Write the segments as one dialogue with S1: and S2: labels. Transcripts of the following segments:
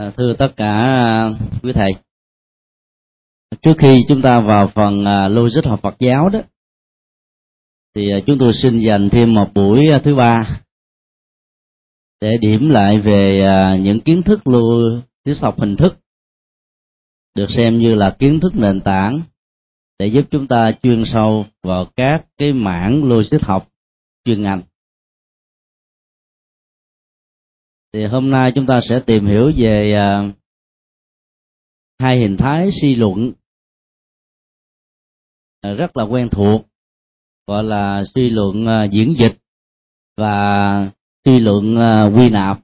S1: À, thưa tất cả à, quý thầy. Trước khi chúng ta vào phần à, logic học Phật giáo đó, thì chúng tôi xin dành thêm một buổi thứ ba để điểm lại về những kiến thức logic học hình thức được xem như là kiến thức nền tảng để giúp chúng ta chuyên sâu vào các cái mảng logic học chuyên ngành. Thì hôm nay chúng ta sẽ tìm hiểu về à, hai hình thái suy luận à, rất là quen thuộc, gọi là suy luận à, diễn dịch và suy luận quy nạp.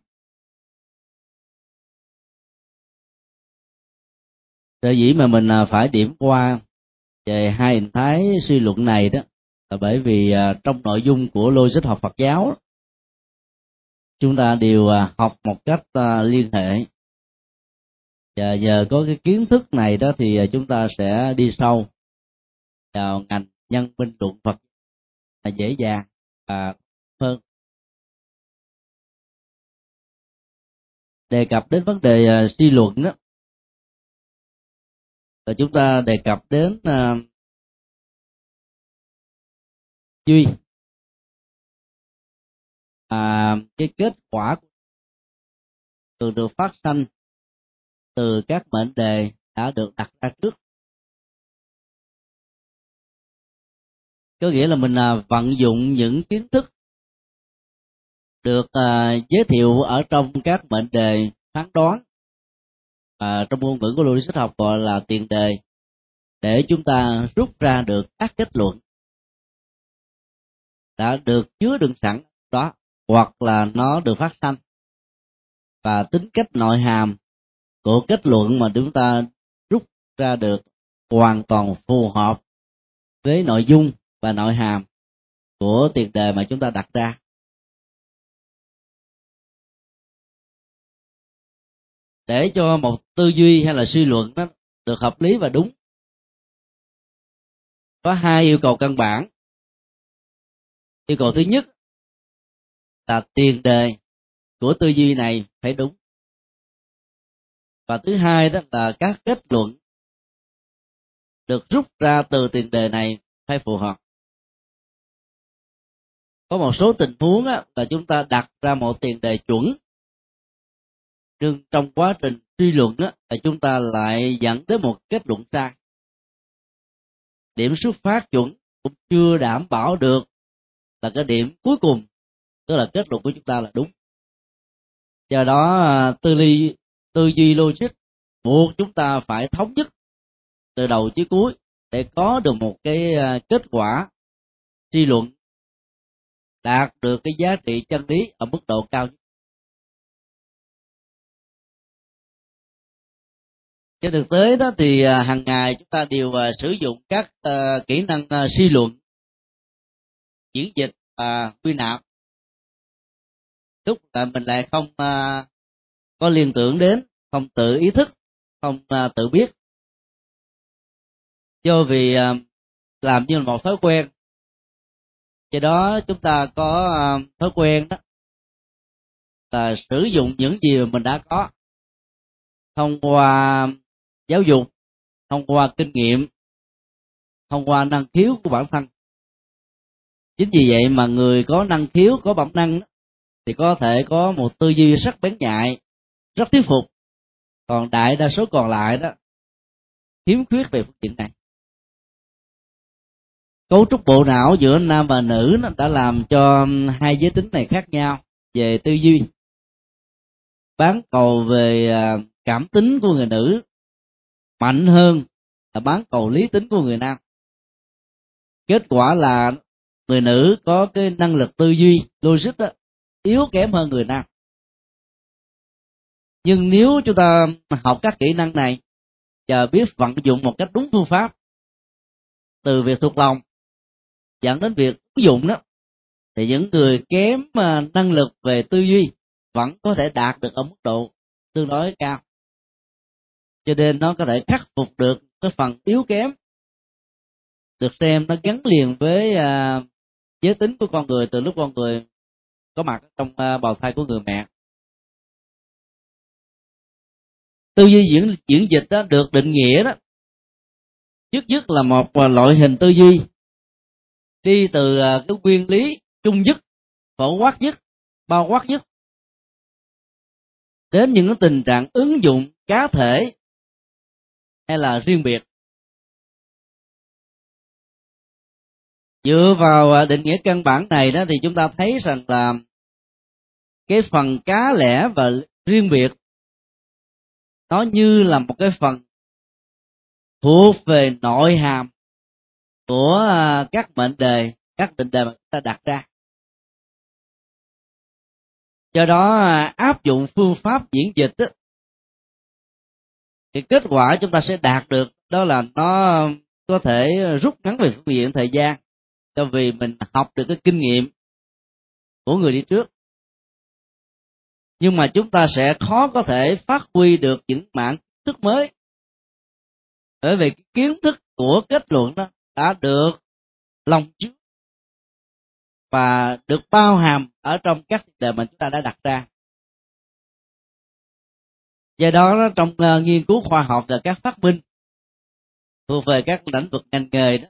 S1: Sở dĩ mà mình phải điểm qua về hai hình thái suy luận này đó là bởi vì trong nội dung của logic học Phật giáo chúng ta đều à, học một cách à, liên hệ. Và nhờ có cái kiến thức này đó thì à, chúng ta sẽ đi sâu vào ngành nhân minh luận Phật là dễ dàng và hơn. Đề cập đến vấn đề suy luận đó. Là chúng ta đề cập đến duy à, cái kết quả thường được phát sinh từ các mệnh đề đã được đặt ra trước. Có nghĩa là mình à, vận dụng những kiến thức được à, giới thiệu ở trong các mệnh đề phán đoán à, trong ngôn ngữ của logic học gọi là tiền đề để chúng ta rút ra được các kết luận đã được chứa đựng sẵn đó hoặc là nó được phát sanh. Và tính cách nội hàm của kết luận mà chúng ta rút ra được hoàn toàn phù hợp với nội dung và nội hàm của tiền đề mà chúng ta đặt ra. Để cho một tư duy hay là suy luận nó được hợp lý và đúng, có hai yêu cầu căn bản. Yêu cầu thứ nhất là tiền đề của tư duy này phải đúng. Và thứ hai đó là các kết luận được rút ra từ tiền đề này phải phù hợp. Có một số tình huống á, là chúng ta đặt ra một tiền đề chuẩn nhưng trong quá trình suy luận á, là chúng ta lại dẫn đến một kết luận sai. Điểm xuất phát chuẩn cũng chưa đảm bảo được là cái điểm cuối cùng tức là kết luận của chúng ta là đúng. Do đó à, tư ly, tư duy logic buộc chúng ta phải thống nhất từ đầu chí cuối để có được một cái à, kết quả suy luận đạt được cái giá trị chân lý ở mức độ cao nhất. Trên thực tế đó thì à, hàng ngày chúng ta đều sử dụng các kỹ năng suy luận, diễn dịch và quy nạp lúc tại à, mình lại không à, có liên tưởng đến, không tự ý thức, không à, tự biết. Do vì làm như là một thói quen. Do đó chúng ta có thói quen đó, là sử dụng những gì mà mình đã có. Thông qua giáo dục, thông qua kinh nghiệm, thông qua năng khiếu của bản thân. Chính vì vậy mà người có năng khiếu, có bản năng thì có thể có một tư duy rất bén nhạy rất thuyết phục. Còn đại đa số còn lại đó khiếm khuyết về phương diện này. Cấu trúc bộ não giữa nam và nữ nó đã làm cho hai giới tính này khác nhau về tư duy. Bán cầu về à, cảm tính của người nữ mạnh hơn là bán cầu lý tính của người nam. Kết quả là người nữ có cái năng lực tư duy logic đó, yếu kém hơn người nam. Nhưng nếu chúng ta học các kỹ năng này và biết vận dụng một cách đúng phương pháp từ việc thuộc lòng dẫn đến việc ứng dụng đó thì những người kém à, năng lực về tư duy vẫn có thể đạt được ở mức độ tương đối cao. Cho nên nó có thể khắc phục được cái phần yếu kém được xem nó gắn liền với uh, giới tính của con người từ lúc con người có mặt trong ờ, bào thai của người mẹ. Tư duy diễn diễn dịch đó được định nghĩa đó. Trước nhất là một ờ, loại hình tư duy đi từ ờ, cái nguyên lý chung nhất, phổ quát nhất, bao quát nhất, đến những cái tình trạng ứng dụng cá thể hay là riêng biệt. Dựa vào định nghĩa căn bản này đó thì chúng ta thấy rằng là cái phần cá lẻ và riêng biệt nó như là một cái phần thuộc về nội hàm của à, các mệnh đề các định đề mà chúng ta đặt ra. Do đó à, áp dụng phương pháp diễn dịch đó, thì kết quả chúng ta sẽ đạt được đó là nó có thể rút ngắn về phương diện thời gian cho vì mình học được cái kinh nghiệm của người đi trước nhưng mà chúng ta sẽ khó có thể phát huy được những mảng thức mới. Bởi vì kiến thức của kết luận đó đã được lòng trước và được bao hàm ở trong các đề mà chúng ta đã đặt ra. Do đó trong uh, nghiên cứu khoa học và các phát minh thuộc về các lĩnh vực ngành nghề đó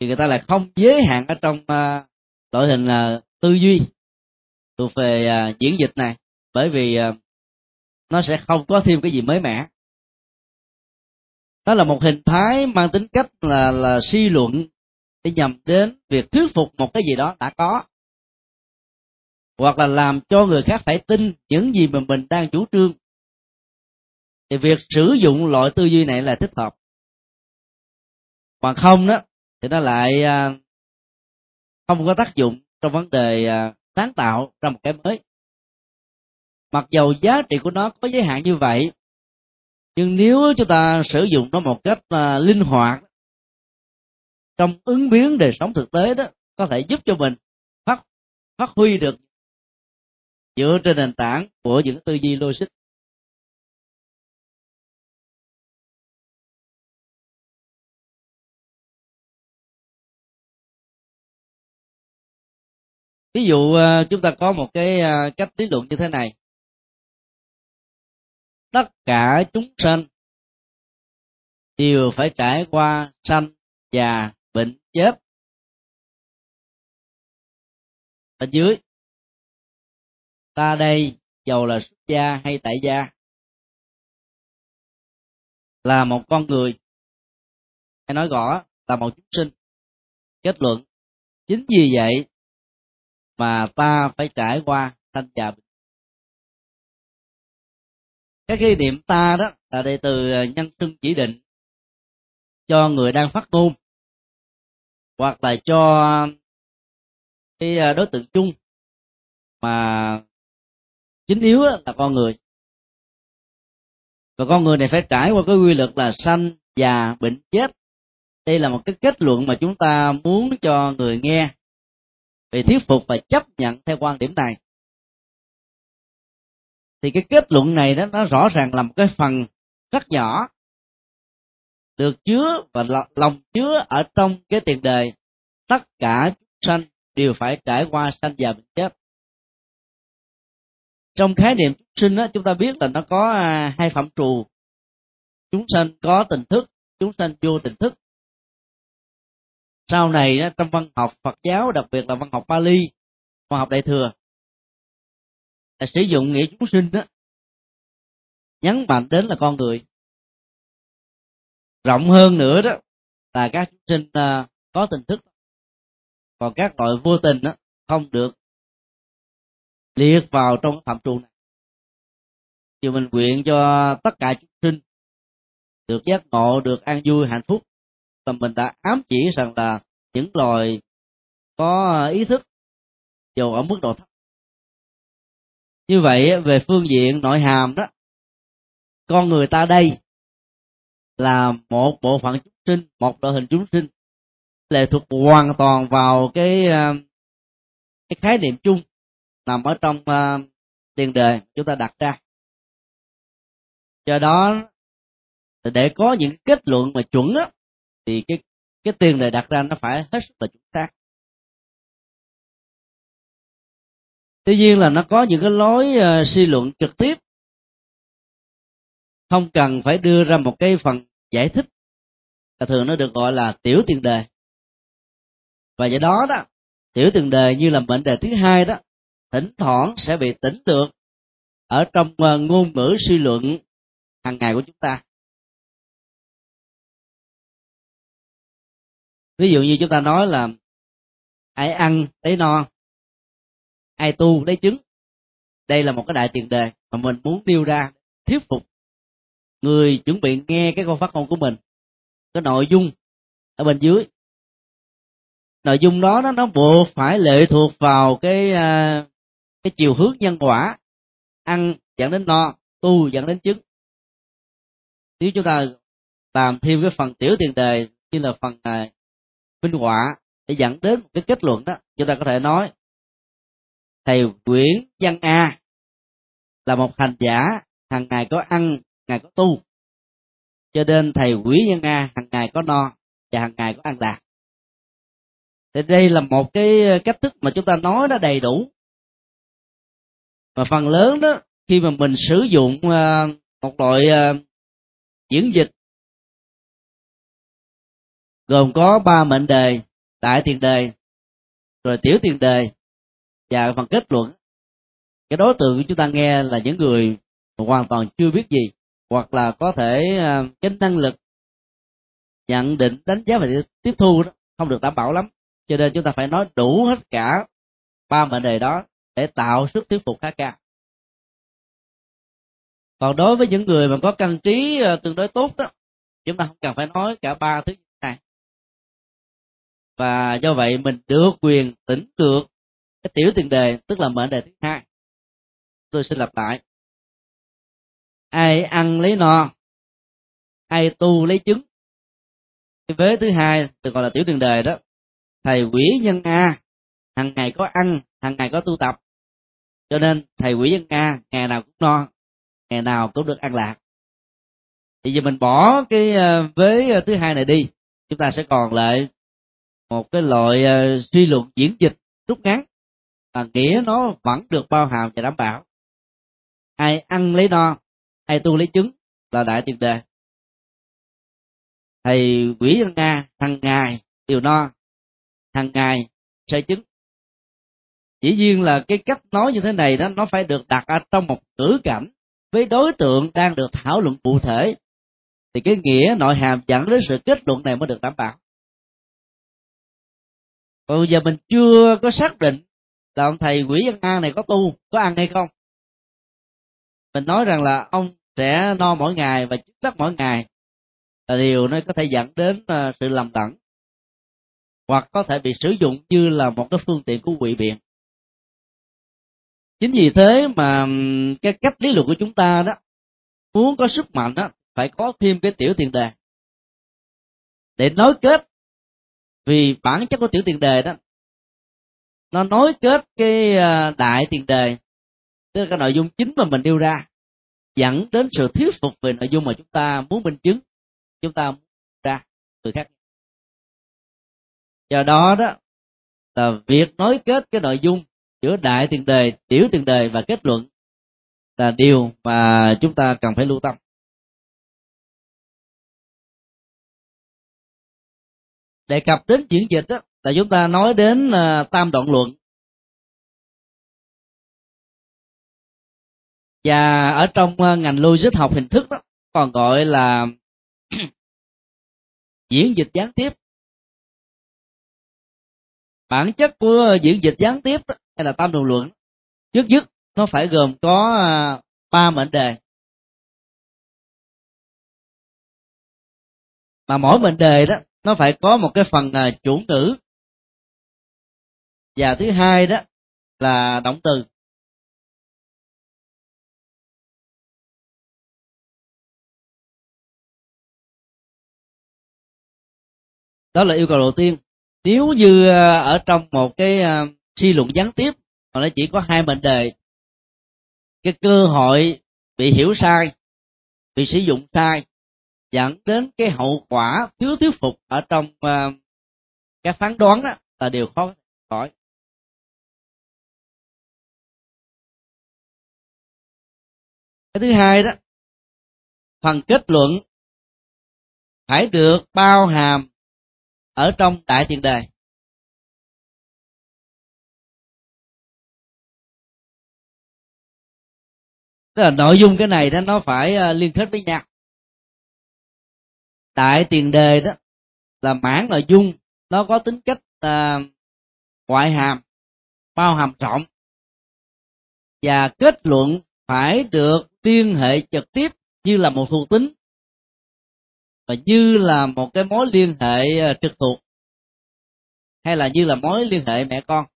S1: thì người ta lại không giới hạn ở trong uh, loại hình là uh, tư duy thuộc về à, diễn dịch này, bởi vì à, nó sẽ không có thêm cái gì mới mẻ. Đó là một hình thái mang tính cách là là suy luận để nhằm đến việc thuyết phục một cái gì đó đã có. Hoặc là làm cho người khác phải tin những gì mà mình đang chủ trương. Thì việc sử dụng loại tư duy này là thích hợp. Mà không đó, thì nó lại à, không có tác dụng trong vấn đề sáng tạo ra một cái mới. Mặc dầu giá trị của nó có giới hạn như vậy nhưng nếu chúng ta sử dụng nó một cách uh, linh hoạt trong ứng biến đời sống thực tế đó có thể giúp cho mình phát phát huy được dựa trên nền tảng của những tư duy logic. Ví dụ ờ, chúng ta có một cái ờ, cách lý luận như thế này. Tất cả chúng sanh đều phải trải qua sanh già bệnh chết. Bên dưới, ta đây dầu là xuất gia hay tại gia? Là một con người. Hay nói rõ là một chúng sinh? Kết luận, chính vì vậy mà ta phải trải qua thanh già bệnh cái khái niệm ta đó là đệ từ ờ, nhân xưng chỉ định cho người đang phát ngôn, hoặc là cho cái ờ, đối tượng chung mà chính yếu là con người. Và con người này phải trải qua cái quy luật là sanh, già, bệnh, chết. Đây là một cái kết luận mà chúng ta muốn cho người nghe bị thuyết phục và chấp nhận theo quan điểm này. Thì cái kết luận này đó nó rõ ràng là một cái phần rất nhỏ. Được chứa và lòng chứa ở trong cái tiền đề tất cả chúng sanh đều phải trải qua sanh già bệnh chết. Trong khái niệm chúng sinh đó, chúng ta biết là nó có à, hai phạm trù. Chúng sanh có tình thức chúng sanh vô tình thức sau này trong văn học Phật giáo đặc biệt là văn học Pali, văn học Đại thừa là sử dụng nghĩa chúng sinh đó nhấn mạnh đến là con người. Rộng hơn nữa đó là các chúng sinh à, có tình thức. Còn các loại vô tình đó không được liệt vào trong phạm trù này. Thì mình nguyện cho tất cả chúng sinh được giác ngộ được an vui hạnh phúc là mình đã ám chỉ rằng là những loài có ý thức dù ở mức độ thấp. Như vậy về phương diện nội hàm đó con người ta đây là một bộ phận chúng sinh một đội hình chúng sinh lệ thuộc hoàn toàn vào cái à, cái khái niệm chung nằm ở trong uh, tiền đề chúng ta đặt ra. Do đó để có những kết luận mà chuẩn á thì cái cái tiền đề đặt ra nó phải hết sức là chuẩn xác. Tuy nhiên là nó có những cái lối uh, suy luận trực tiếp. Không cần phải đưa ra một cái phần giải thích. Là thường nó được gọi là tiểu tiền đề. Và do đó đó tiểu tiền đề như là mệnh đề thứ hai đó thỉnh thoảng sẽ bị tỉnh được ở trong uh, ngôn ngữ suy luận hàng ngày của chúng ta. Ví dụ như chúng ta nói là ai ăn lấy no, ai tu lấy chứng đây là một cái đại tiền đề mà mình muốn nêu ra thuyết phục người chuẩn bị nghe cái câu phát ngôn của mình. Cái nội dung ở bên dưới. Nội dung đó, nó nó buộc phải lệ thuộc vào cái à, cái chiều hướng nhân quả. Ăn dẫn đến no, tu dẫn đến chứng nếu chúng ta làm thêm cái phần tiểu tiền đề như là phần này minh họa để dẫn đến một cái kết luận đó, chúng ta có thể nói, thầy Nguyễn Văn A là một hành giả hàng ngày có ăn, ngày có tu. Cho nên thầy Nguyễn Văn A hàng ngày có no và hàng ngày có ăn đạt thì đây là một cái ờ, cách thức mà chúng ta nói nó đầy đủ. Và phần lớn đó, khi mà mình sử dụng ờ, một loại ờ, diễn dịch gồm có ba mệnh đề đại tiền đề, rồi tiểu tiền đề, và phần kết luận. Cái đối tượng của chúng ta nghe là những người hoàn toàn chưa biết gì, hoặc là có thể ờ, cái năng lực nhận định, đánh giá và tiếp thu đó không được đảm bảo lắm. Cho nên chúng ta phải nói đủ hết cả ba mệnh đề đó để tạo sức thuyết phục khá cao. Còn đối với những người mà có căn trí ờ, tương đối tốt đó, chúng ta không cần phải nói cả ba thứ và do vậy mình được quyền tỉnh được cái tiểu tiền đề, tức là mệnh đề thứ hai. Tôi xin lặp lại. Ai ăn lấy no, ai tu lấy trứng cái vế thứ hai được gọi là tiểu tiền đề đó. Thầy quỷ nhân a hàng ngày có ăn hàng ngày có tu tập. Cho nên thầy quỷ nhân a, ngày nào cũng no, ngày nào cũng được ăn lạc. Thì giờ mình bỏ cái ờ, vế ờ, thứ hai này đi. Chúng ta sẽ còn lại một cái loại ờ, suy luận diễn dịch rút ngắn và nghĩa nó vẫn được bao hàm và đảm bảo. Ai ăn lấy no, ai tu lấy trứng là đại tiền đề. Thầy quỷ dân nga, thằng ngày điều no, thằng ngày sẽ chứng. Chỉ nhiên là cái cách nói như thế này đó, nó phải được đặt ở trong một ngữ cảnh với đối tượng đang được thảo luận cụ thể. Thì cái nghĩa nội hàm dẫn đến sự kết luận này mới được đảm bảo còn bây giờ mình chưa có xác định là ông thầy quỷ Văn an này có tu, có ăn hay không. Mình nói rằng là ông sẽ no mỗi ngày và chứng đắc mỗi ngày là điều nó có thể dẫn đến ờ, sự lầm lẫn hoặc có thể bị sử dụng như là một cái phương tiện của quỷ biện. Chính vì thế mà cái cách lý luận của chúng ta đó, muốn có sức mạnh đó, phải có thêm cái tiểu tiền đề để nối kết vì bản chất của tiểu tiền đề đó, nó nối kết cái à, đại tiền đề, tức là cái nội dung chính mà mình đưa ra, dẫn đến sự thuyết phục về nội dung mà chúng ta muốn minh chứng, chúng ta muốn ra từ khác. Do đó đó, là việc nối kết cái nội dung giữa đại tiền đề, tiểu tiền đề và kết luận là điều mà chúng ta cần phải lưu tâm. Đề cập đến chuyển dịch đó là chúng ta nói đến uh, tam đoạn luận. Và ở trong uh, ngành logic học hình thức đó còn gọi là diễn dịch gián tiếp. Bản chất của diễn dịch gián tiếp đó, hay là tam đoạn luận trước nhất nó phải gồm có à, ba mệnh đề. Mà mỗi mệnh đề đó nó phải có một cái phần à, chủ ngữ. Và thứ hai đó là động từ. Đó là yêu cầu đầu tiên. Nếu như à, ở trong một cái à, suy luận gián tiếp, mà nó chỉ có hai mệnh đề, cái cơ hội bị hiểu sai, bị sử dụng sai dẫn đến cái hậu quả thiếu thuyết phục ở trong ờ, uh, các phán đoán đó, là điều khó khỏi. Cái thứ hai đó phần kết luận phải được bao hàm ở trong đại tiền đề. Tức là nội dung cái này đó nó phải ờ, liên kết với nhau tại tiền đề đó là mảng nội dung nó có tính cách à, ngoại hàm bao hàm rộng. Và kết luận phải được liên hệ trực tiếp như là một thuộc tính và như là một cái mối liên hệ à, trực thuộc hay là như là mối liên hệ mẹ con.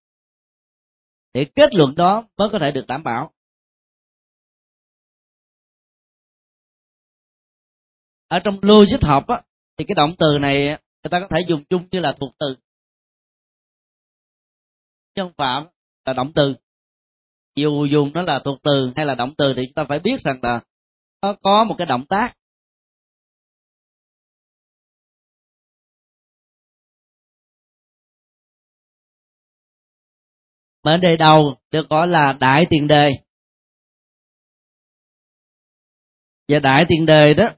S1: Thì kết luận đó mới có thể được đảm bảo. Ở trong logic học á, thì cái động từ này người ta có thể dùng chung như là thuộc từ. Nhân phạm là động từ. Dù dùng nó là thuộc từ hay là động từ thì chúng ta phải biết rằng là nó có một cái động tác. Mệnh đề đầu được gọi là đại tiền đề. Và đại tiền đề đó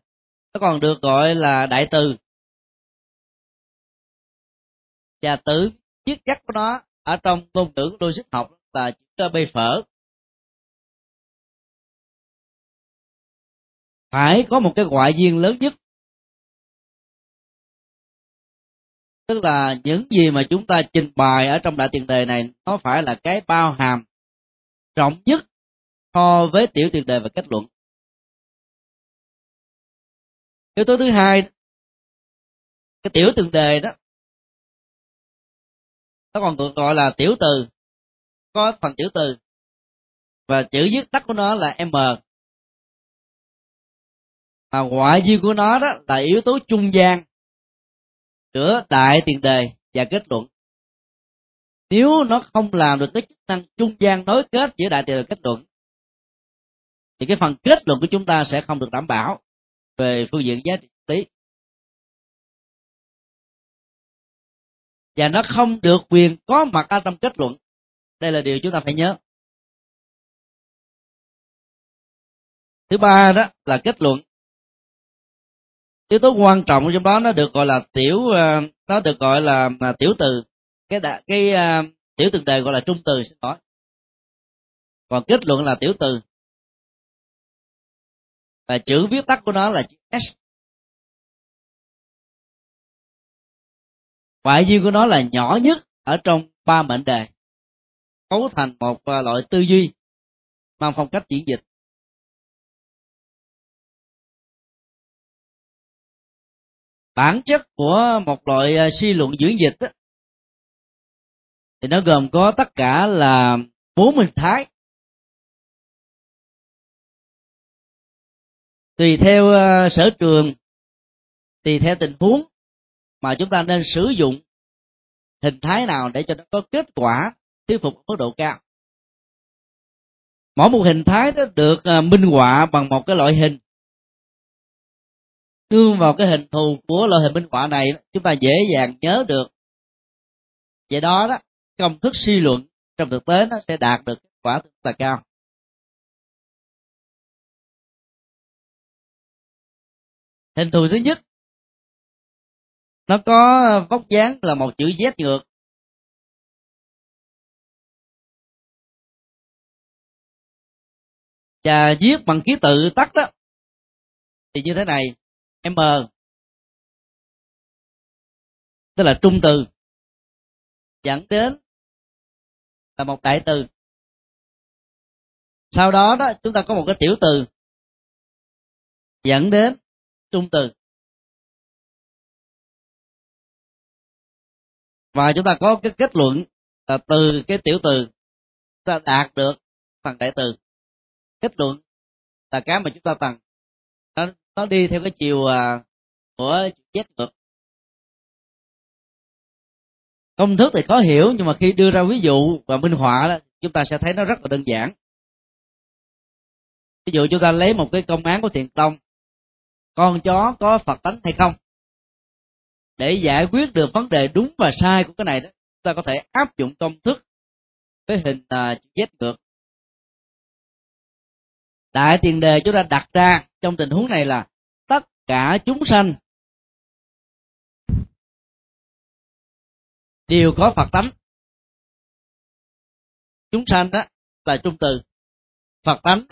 S1: nó còn được gọi là đại từ. Và tử chiết chắc của nó ở trong ngôn ngữ logic học là chữ bê phở. Phải có một cái ngoại duyên lớn nhất. Tức là những gì mà chúng ta trình bày ở trong đại tiền đề này, nó phải là cái bao hàm rộng nhất so với tiểu tiền đề và kết luận yếu tố thứ hai, cái tiểu từng đề đó, nó còn được gọi là tiểu từ, có phần tiểu từ, và chữ viết tắt của nó là m. Mà ngoại duyên của nó đó là yếu tố trung gian giữa đại tiền đề và kết luận. Nếu nó không làm được cái chức năng trung gian nối kết giữa đại tiền đề và kết luận, thì cái phần kết luận của chúng ta sẽ không được đảm bảo về phương diện giá trị lý và nó không được quyền có mặt ở trong kết luận. Đây là điều chúng ta phải nhớ. Thứ ba đó là kết luận. Yếu tố quan trọng trong đó nó được gọi là tiểu ờ, nó được gọi là à, tiểu từ. Cái cái, cái uh, tiểu từ đề gọi là trung từ xin lỗi. Còn kết luận là tiểu từ và chữ viết tắt của nó là chữ s. Ngoại duyên của nó là nhỏ nhất ở trong ba mệnh đề. Cấu thành một à, loại tư duy mang phong cách diễn dịch. Bản chất của một loại à, suy luận diễn dịch đó, thì nó gồm có tất cả là bốn hình thái. Tùy theo ờ, sở trường, tùy theo tình huống mà chúng ta nên sử dụng hình thái nào để cho nó có kết quả thuyết phục mức độ cao. Mỗi một hình thái đó được ờ, minh họa bằng một cái loại hình. Nương vào cái hình thù của loại hình minh họa này, chúng ta dễ dàng nhớ được. Vậy đó đó, công thức suy luận trong thực tế nó sẽ đạt được kết quả rất là cao. Hình thù thứ nhất, nó có ờ, vóc dáng là một chữ Z ngược. Và viết bằng ký tự tắt đó, thì như thế này, m. Tức là trung từ, dẫn đến là một đại từ. Sau đó đó, chúng ta có một cái tiểu từ, dẫn đến trung từ. Và chúng ta có cái kết luận là từ cái tiểu từ ta đạt được phần đại từ. Kết luận là cái mà chúng ta cần. Nó, nó đi theo cái chiều à, của z ngược công thức thì khó hiểu nhưng mà khi đưa ra ví dụ và minh họa đó, chúng ta sẽ thấy nó rất là đơn giản. Ví dụ chúng ta lấy một cái công án của thiền tông con chó có phật tánh hay không? Để giải quyết được vấn đề đúng và sai của cái này đó chúng ta có thể áp dụng công thức với hình uh, Z ngược đại tiền đề chúng ta đặt ra trong tình huống này là tất cả chúng sanh đều có phật tánh. Chúng sanh đó là trung từ phật tánh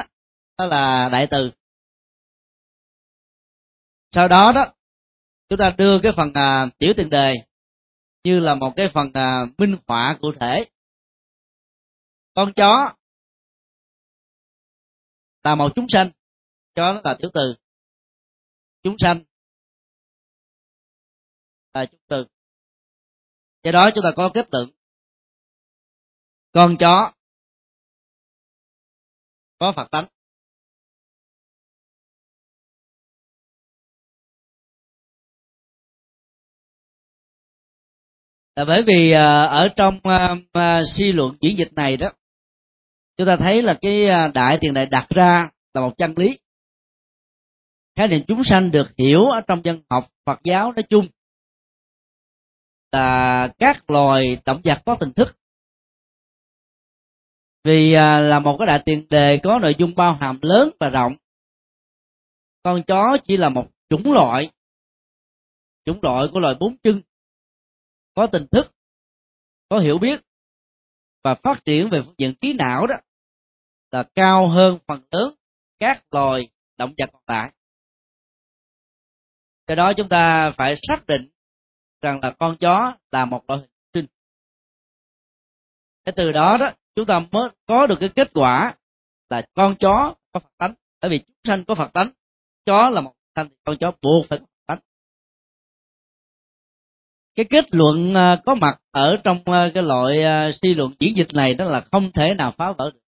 S1: đó là đại từ sau đó đó chúng ta đưa cái phần à, tiểu tiền đề như là một cái phần à, minh họa cụ thể. Con chó là một chúng sanh chó nó là tiểu từ. Chúng sanh là chúng từ. Do đó chúng ta có kết luận con chó có phật tánh. Là bởi vì ờ, ở trong ờ, ờ, suy luận diễn dịch này đó, chúng ta thấy là cái đại tiền đề đặt ra là một chân lý. Khái niệm chúng sanh được hiểu ở trong dân học Phật giáo nói chung là các loài động vật có tình thức. Vì là một cái đại tiền đề có nội dung bao hàm lớn và rộng. Con chó chỉ là một chủng loại chủng loại của loài bốn chân có tình thức có hiểu biết và phát triển về phương diện trí não đó là cao hơn phần lớn các loài động vật còn lại. Cái đó chúng ta phải xác định rằng là con chó là một loại hình sinh cái từ đó đó, chúng ta mới có được cái kết quả là con chó có phật tánh. Bởi vì chúng sanh có phật tánh, chó là một sanh con chó buộc phải cái kết luận ờ, có mặt ở trong ờ, cái loại ờ, suy luận diễn dịch này đó là không thể nào phá vỡ được.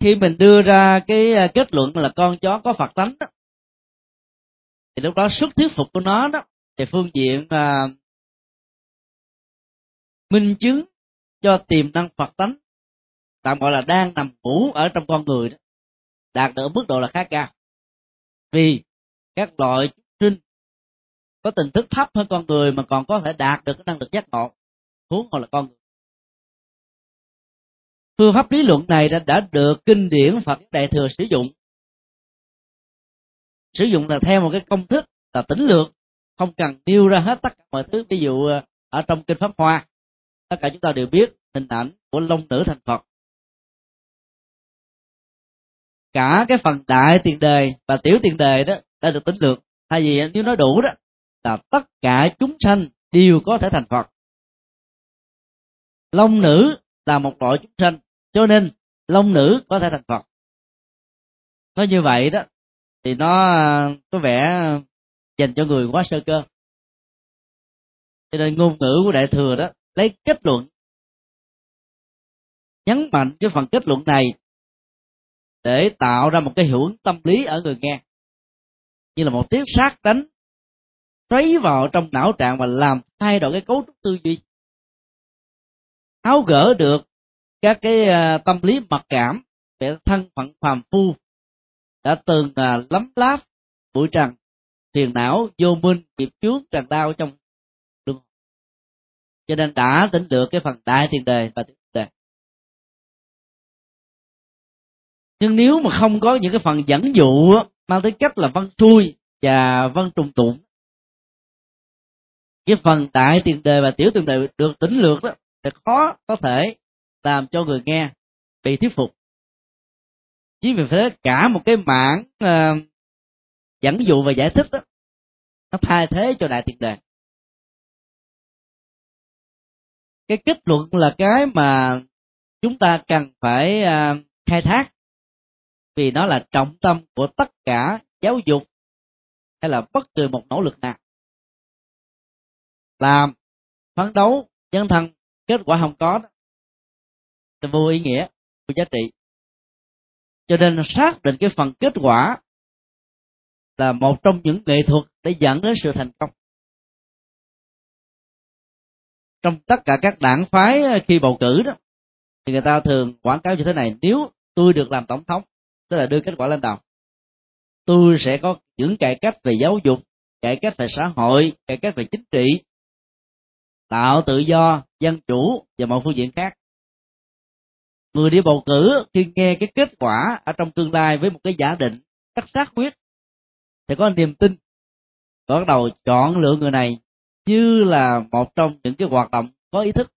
S1: Khi mình đưa ra cái kết luận là con chó có phật tánh đó, thì lúc đó sức thuyết phục của nó đó thì phương diện à, minh chứng cho tiềm năng phật tánh tạm gọi là đang nằm ngủ ở trong con người đó đạt được mức độ là khá cao. Vì các loại sinh có tình thức thấp hơn con người mà còn có thể đạt được cái năng lực giác ngộ. Huống hồ là con người. Phương pháp lý luận này đã, đã được kinh điển Phật Đại thừa sử dụng. Sử dụng là theo một cái công thức là tính lược không cần nêu ra hết tất cả mọi thứ. Ví dụ ờ, ở trong kinh pháp hoa tất cả chúng ta đều biết hình ảnh của long nữ thành Phật. Cả cái phần đại tiền đề và tiểu tiền đề đó đã được tính được. Thay vì nếu nói đủ đó, là tất cả chúng sanh đều có thể thành phật. Long nữ là một loại chúng sanh, cho nên long nữ có thể thành phật. Nói như vậy đó, thì nó à, có vẻ dành cho người quá sơ cơ. Cho nên ngôn ngữ của đại thừa đó, lấy kết luận, nhấn mạnh cái phần kết luận này để tạo ra một cái hiệu ứng tâm lý ở người nghe như là một tiếng sát đánh xoáy vào trong não trạng và làm thay đổi cái cấu trúc tư duy. Tháo gỡ được các cái uh, tâm lý mặc cảm về thân phận phàm phu đã từng uh, lấm láp bụi trần thiền não vô minh nghiệp chướng trần đau trong luân cho nên đã tính được cái phần đại tiền đề và tiền đề nhưng nếu mà không có những cái phần dẫn dụ mang tới cách là văn xuôi và văn trùng tụng. Cái phần đại tiền đề và tiểu tiền đề được tính lược đó thì khó có thể làm cho người nghe bị thuyết phục. Chính vì thế cả một cái mảng ờ, uh, dẫn dụ và giải thích đó nó thay thế cho đại tiền đề. Cái kết luận là cái mà chúng ta cần phải uh, khai thác thì nó là trọng tâm của tất cả giáo dục hay là bất kỳ một nỗ lực nào. Làm, phấn đấu, nhân thân kết quả không có thì vô ý nghĩa vô giá trị. Cho nên xác định cái phần kết quả là một trong những nghệ thuật để dẫn đến sự thành công. Trong tất cả các đảng phái khi bầu cử đó, thì người ta thường quảng cáo như thế này, nếu tôi được làm tổng thống tức là đưa kết quả lên đầu tôi sẽ có những cải cách về giáo dục, cải cách về xã hội, cải cách về chính trị, tạo tự do, dân chủ và mọi phương diện khác. Người đi bầu cử khi nghe cái kết quả ở trong tương lai với một cái giả định rất xác quyết sẽ có niềm tin, và bắt đầu chọn lựa người này như là một trong những cái hoạt động có ý thức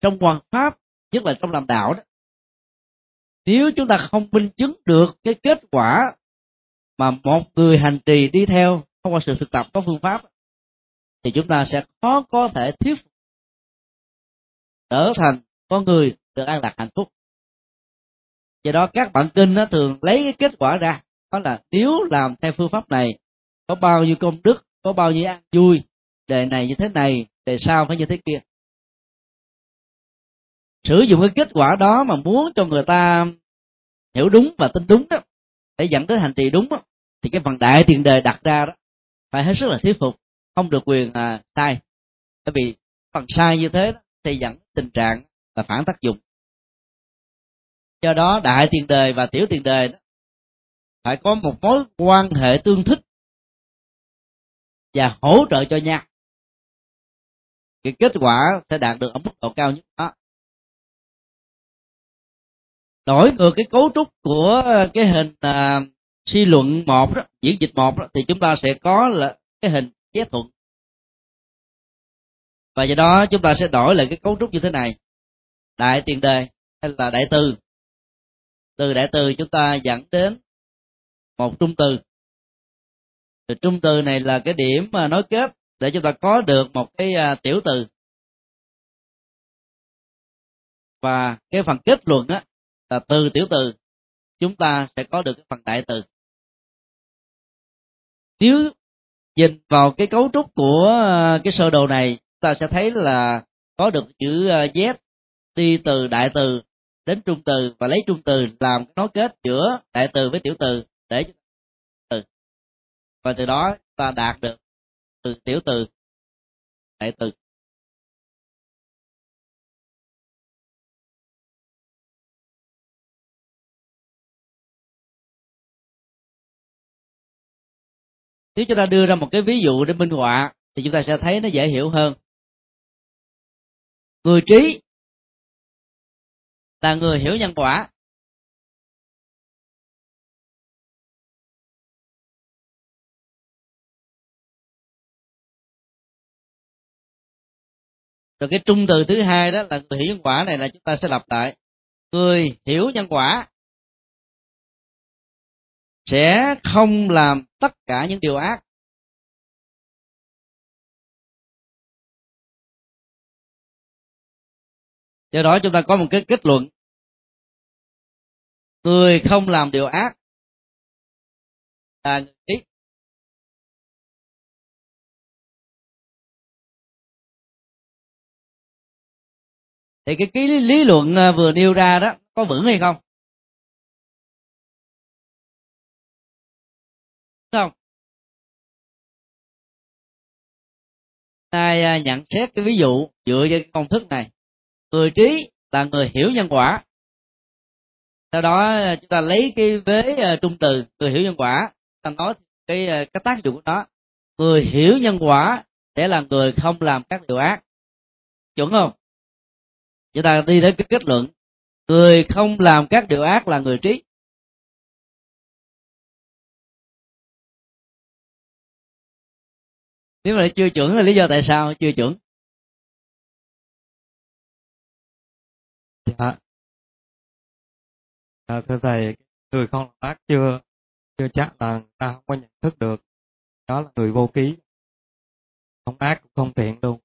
S1: trong hoàn pháp, nhất là trong làm đạo đó nếu chúng ta không minh chứng được cái kết quả mà một người hành trì đi theo thông qua sự thực tập có phương pháp, thì chúng ta sẽ khó có thể thuyết phục trở thành con người được an lạc hạnh phúc. Do đó, các bản kinh nó thường lấy cái kết quả ra, đó là nếu làm theo phương pháp này, có bao nhiêu công đức, có bao nhiêu an vui, đề này như thế này, đề sau phải như thế kia sử dụng cái kết quả đó mà muốn cho người ta hiểu đúng và tin đúng đó để dẫn tới hành trì đúng đó, thì cái phần đại tiền đề đặt ra đó phải hết sức là thuyết phục không được quyền à, sai. Bởi vì phần sai như thế đó, thì dẫn tình trạng là phản tác dụng. Do đó đại tiền đề và tiểu tiền đề đó phải có một mối quan hệ tương thích và hỗ trợ cho nhau. Cái kết quả sẽ đạt được ở mức độ cao nhất đó đổi ngược cái cấu trúc của ờ, cái hình à, suy luận một đó diễn dịch một đó, thì chúng ta sẽ có là cái hình ghé thuận. Và do đó chúng ta sẽ đổi lại cái cấu trúc như thế này. Đại tiền đề hay là đại từ? Từ đại từ chúng ta dẫn đến một trung từ. Thì trung từ này là cái điểm mà nối kết để chúng ta có được một cái tiểu từ. Và cái phần kết luận á là từ, tiểu từ, chúng ta sẽ có được cái phần đại từ. Nếu nhìn vào cái cấu trúc của ờ, cái sơ đồ này ta sẽ thấy là có được chữ ờ, z đi từ, đại từ, đến trung từ và lấy trung từ làm nối kết giữa đại từ với tiểu từ để từ. Và từ đó ta đạt được từ tiểu từ, đại từ. Nếu chúng ta đưa ra một cái ví dụ để minh họa, thì chúng ta sẽ thấy nó dễ hiểu hơn. Người trí là người hiểu nhân quả. Rồi cái trung từ thứ hai đó là người hiểu nhân quả này là chúng ta sẽ lặp lại. Người hiểu nhân quả sẽ không làm tất cả những điều ác. Do đó chúng ta có một cái kết luận. Người không làm điều ác là người trí thì cái cái lý luận à, vừa nêu ra đó, có vững hay không? Không? Ai à, nhận xét cái ví dụ dựa trên công thức này. Người trí là người hiểu nhân quả. Sau đó à, chúng ta lấy cái vế à, trung từ, người hiểu nhân quả. Ta nói cái cái tác dụng của nó. Người hiểu nhân quả để là người không làm các điều ác. Chuẩn không? Chúng ta đi đến cái kết luận. Người không làm các điều ác là người trí. Nếu mà chưa chuẩn là lý do tại sao chưa chuẩn?
S2: Dạ. À, thưa thầy người không làm ác chưa chưa chắc là người ta không có nhận thức được. Đó là người vô ký. Không ác cũng không thiện luôn.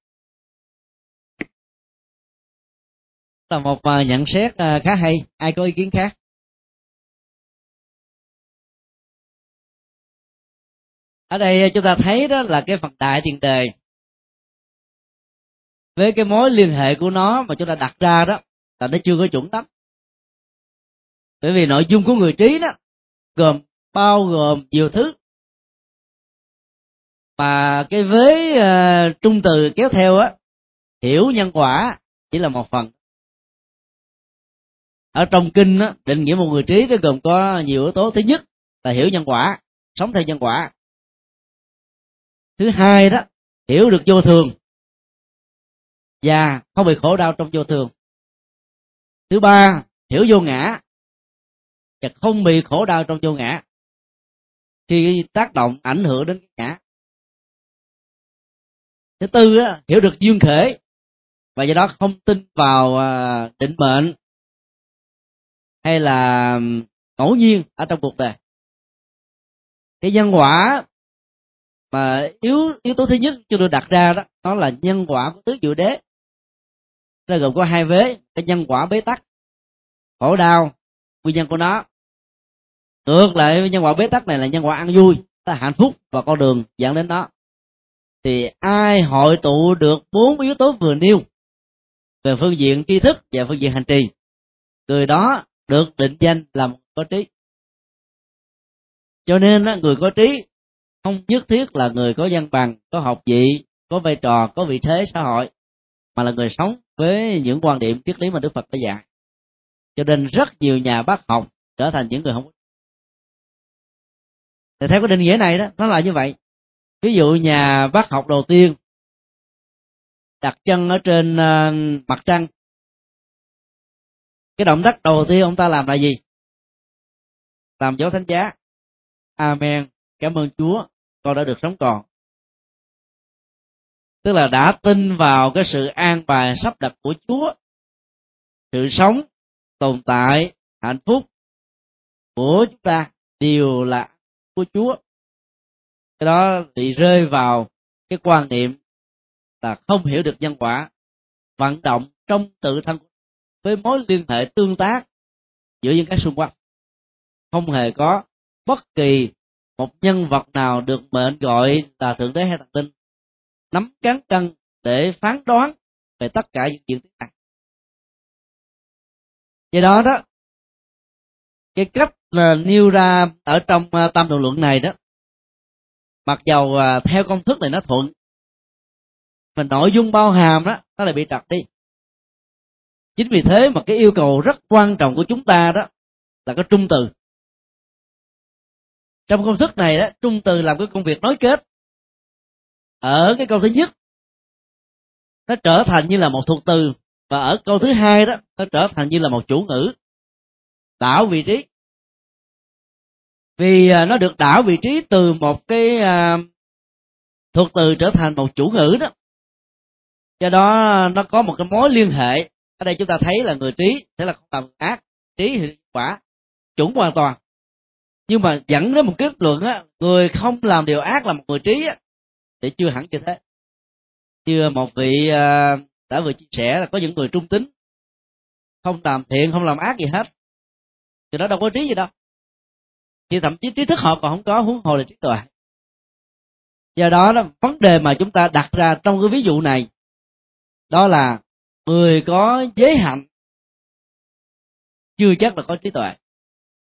S1: Là một uh, nhận xét uh, khá hay. Ai có ý kiến khác ở đây chúng ta thấy đó là cái phần đại tiền đề. Với cái mối liên hệ của nó mà chúng ta đặt ra đó là nó chưa có chuẩn lắm bởi vì nội dung của người trí đó gồm bao gồm nhiều thứ. Mà cái vế uh, trung từ kéo theo á hiểu nhân quả chỉ là một phần. Ở trong kinh á định nghĩa một người trí nó gồm có nhiều yếu tố. Thứ nhất là hiểu nhân quả sống theo nhân quả thứ hai đó, hiểu được vô thường. Và không bị khổ đau trong vô thường. Thứ ba, hiểu vô ngã. Và không bị khổ đau trong vô ngã. Khi tác động ảnh hưởng đến cái ngã. Thứ tư đó hiểu được duyên khể. Và do đó không tin vào à, định mệnh. Hay là ngẫu nhiên ở trong cuộc đời. Cái nhân quả mà yếu yếu tố thứ nhất chúng tôi đặt ra đó đó là nhân quả của tứ diệu đế. Nó gồm có hai vế, cái nhân quả bế tắc, khổ đau, nguyên nhân của nó. Ngược lại nhân quả bế tắc này là nhân quả ăn vui ta hạnh phúc và con đường dẫn đến đó thì ai hội tụ được bốn yếu tố vừa nêu về phương diện tri thức và phương diện hành trì, người đó được định danh là một có trí. Cho nên người có trí không nhất thiết là người có văn bằng có học vị có vai trò có vị thế xã hội mà là người sống với những quan điểm triết lý mà đức phật đã dạy. Cho nên rất nhiều nhà bác học trở thành những người không thì theo cái định nghĩa này đó nó là như vậy. Ví dụ nhà bác học đầu tiên đặt chân ở trên uh, mặt trăng. Cái động tác đầu tiên ông ta làm là gì? Làm dấu thánh giá. Amen. Cảm ơn chúa con đã được sống còn. Tức là đã tin vào cái sự an bài sắp đặt của chúa. Sự sống, tồn tại, hạnh phúc của chúng ta đều là của chúa. Cái đó bị rơi vào cái quan niệm là không hiểu được nhân quả, vận động trong tự thân với mối liên hệ tương tác giữa những cái xung quanh. Không hề có bất kỳ một nhân vật nào được mệnh gọi là thượng đế hay thần linh, nắm cán cân để phán đoán về tất cả những chuyện này. Do đó đó, cái cách là nêu ra ở trong ờ, tam đồ luận này đó, mặc dầu ờ, theo công thức này nó thuận, mà nội dung bao hàm đó, nó lại bị trật đi. Chính vì thế mà cái yêu cầu rất quan trọng của chúng ta đó là cái trung từ trong công thức này đó, trung từ làm cái công việc nối kết. Ở cái câu thứ nhất, nó trở thành như là một thuộc từ. Và ở câu thứ hai đó, nó trở thành như là một chủ ngữ. Đảo vị trí. Vì à, nó được đảo vị trí từ một cái à, thuộc từ trở thành một chủ ngữ đó. Do đó, nó có một cái mối liên hệ. Ở đây chúng ta thấy là người trí sẽ là không làm ác. Trí thì quả, chuẩn hoàn toàn nhưng mà dẫn đến một kết luận á người không làm điều ác là một người trí á thì chưa hẳn như thế. Như một vị à, đã vừa chia sẻ là có những người trung tính không làm thiện không làm ác gì hết. Thì đó đâu có trí gì đâu. Thì thậm chí trí thức họ còn không có huống hồ là trí tuệ. Do đó đó vấn đề mà chúng ta đặt ra trong cái ví dụ này đó là người có giới hạnh chưa chắc là có trí tuệ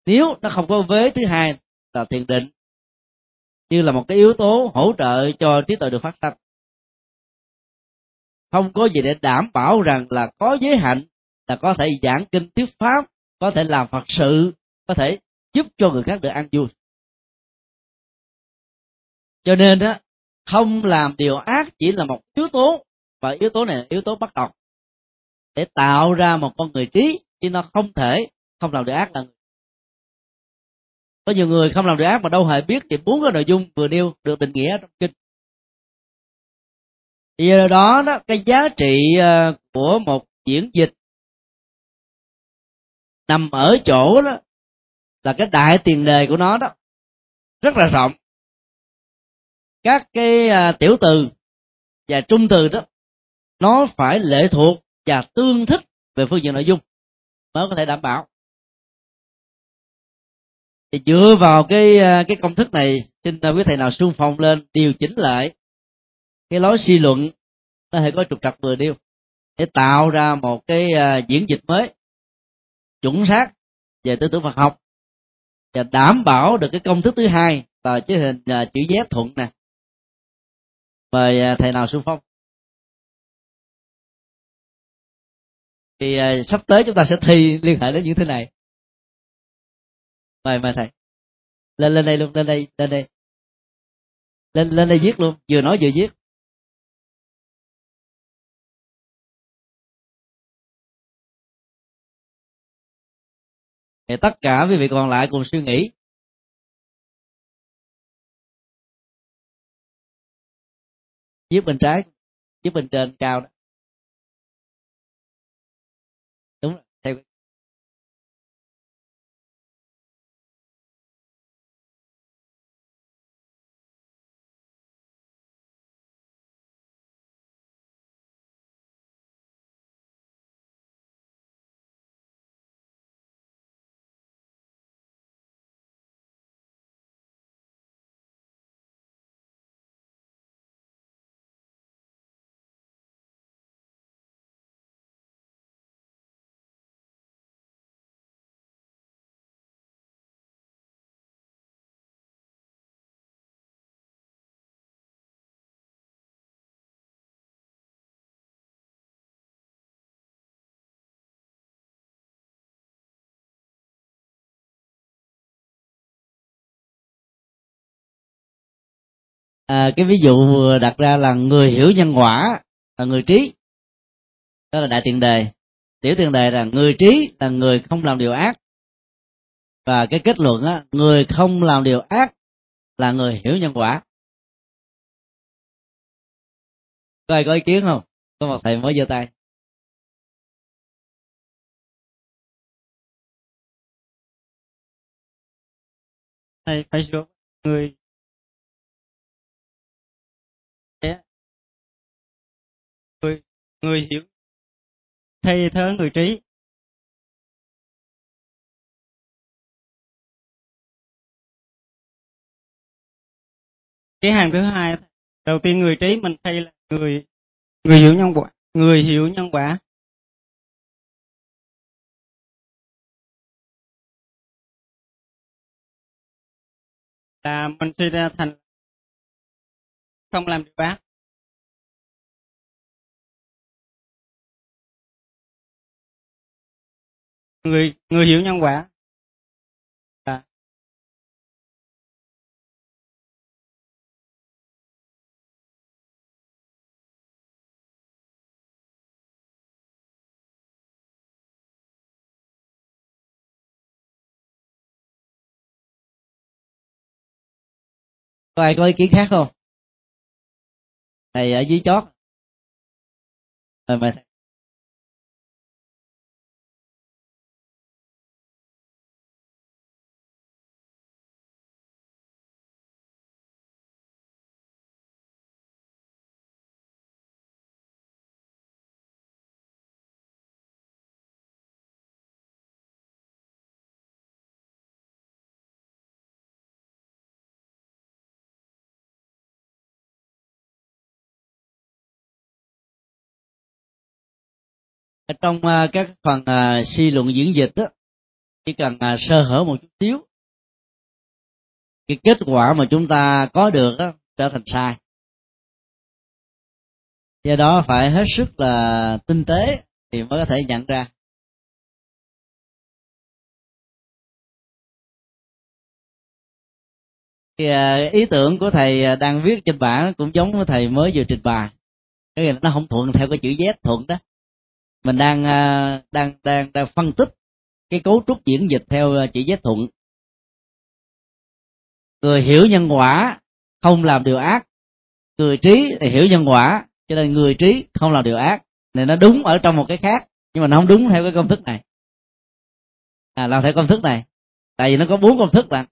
S1: nếu nó không có vế thứ hai là thiền định, như là một cái yếu tố hỗ trợ cho trí tuệ được phát sinh không có gì để đảm bảo rằng là có giới hạnh là có thể giảng kinh thuyết pháp, có thể làm phật sự, có thể giúp cho người khác được ăn vui. Cho nên đó, không làm điều ác chỉ là một yếu tố, và yếu tố này là yếu tố bắt đầu để tạo ra một con người trí chứ nó không thể không làm điều ác là người có nhiều người không làm được ác mà đâu hề biết thì bốn cái nội dung vừa nêu được định nghĩa trong kinh. Thì do đó đó, cái giá trị ờ, của một diễn dịch nằm ở chỗ đó là cái đại tiền đề của nó đó. Rất là rộng. Các cái ờ, tiểu từ và trung từ đó, nó phải lệ thuộc và tương thích về phương diện nội dung mới có thể đảm bảo thì dựa vào cái ờ, cái công thức này, xin ờ, quý thầy nào xung phong lên điều chỉnh lại cái lối suy luận, nó thể có trục trặc vừa điêu để tạo ra một cái ờ, diễn dịch mới, chuẩn xác về tư tưởng Phật học và đảm bảo được cái công thức thứ hai là chữ hình chữ Z thuận nè. Mời thầy nào xung phong. Thì sắp tới chúng ta sẽ thi liên hệ đến những thứ này mời mời thầy. Lên lên đây luôn, lên đây lên đây. Lên lên đây viết luôn, vừa nói vừa viết. Thì tất cả quý vị còn lại cùng suy nghĩ. Viết bên trái, viết bên trên cao đó. À, cái ví dụ vừa đặt ra là người hiểu nhân quả là người trí. Đó là đại tiền đề. Tiểu tiền đề là người trí là người không làm điều ác. Và cái kết luận á người không làm điều ác là người hiểu nhân quả. Có ai có ý kiến không? Có một thầy mới giơ tay.
S3: Thầy phải sửa người người hiểu. Thay thế người trí. Cái hàng thứ hai, đầu tiên người trí mình thay là người người hiểu nhân quả. Người hiểu nhân quả. Là mình suy ra thành không làm điều ác. Người người hiểu nhân quả. À.
S1: có ai có ý kiến khác không? Thầy ở dưới chót. Rồi mời thầy. Trong uh, các phần uh, suy luận diễn dịch đó, chỉ cần uh, sơ hở một chút xíu cái kết quả mà chúng ta có được đó, trở thành sai. Do đó phải hết sức là tinh tế thì mới có thể nhận ra. Thì ý tưởng của thầy đang viết trên bảng cũng giống với thầy mới vừa trình bày. Cái nó không thuận theo cái chữ Z thuận đó mình đang ờ, đang đang đang phân tích cái cấu trúc diễn dịch theo ờ, chỉ giác thuận. Người hiểu nhân quả không làm điều ác. Người trí thì hiểu nhân quả cho nên người trí không làm điều ác. Nên nó đúng ở trong một cái khác nhưng mà nó không đúng theo cái công thức này. À làm theo công thức này. Tại vì nó có bốn công thức là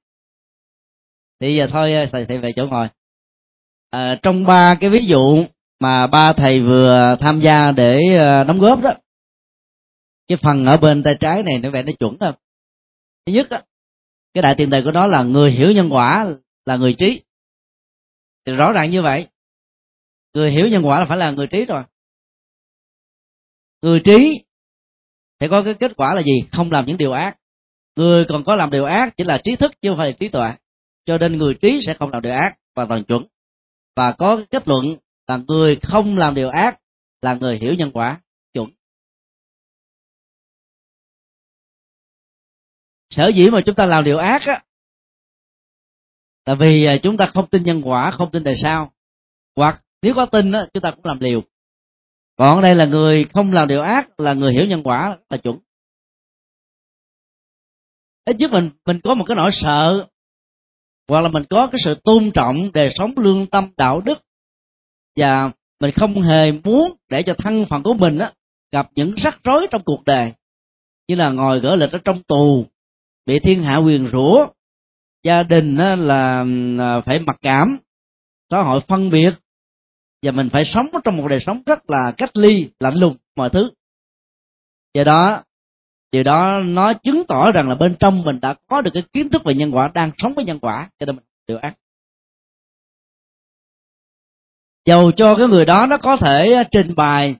S1: thì giờ thôi ờ, thầy, thầy về chỗ ngồi. À, trong ba cái ví dụ mà ba thầy vừa tham gia để ờ, đóng góp đó. Cái phần ở bên tay trái này nó vẻ nó chuẩn không thứ nhất đó, cái đại tiền đề của nó là người hiểu nhân quả là người trí. Thì rõ ràng như vậy. Người hiểu nhân quả là phải là người trí rồi. Người trí thì có cái kết quả là gì? Không làm những điều ác. Người còn có làm điều ác chỉ là trí thức chứ không phải là trí tuệ. Cho nên người trí sẽ không làm điều ác và toàn chuẩn. Và có kết luận là người không làm điều ác, là người hiểu nhân quả. Chuẩn. Sở dĩ mà chúng ta làm điều ác á, là vì à, chúng ta không tin nhân quả, không tin tại sao. Hoặc nếu có tin á, chúng ta cũng làm liều. Còn đây là người không làm điều ác, là người hiểu nhân quả là chuẩn. Ít nhất mình mình có một cái nỗi sợ, hoặc là mình có cái sự tôn trọng, đời sống lương tâm, đạo đức và mình không hề muốn để cho thân phận của mình á gặp những rắc rối trong cuộc đời. Như là ngồi gỡ lịch ở trong tù bị thiên hạ quyền rủa gia đình á, là à, phải mặc cảm xã hội phân biệt và mình phải sống trong một đời sống rất là cách ly lạnh lùng mọi thứ. Do đó điều đó nó chứng tỏ rằng là bên trong mình đã có được cái kiến thức về nhân quả đang sống với nhân quả cho nên mình điều ác dầu cho cái người đó nó có thể à, trình bày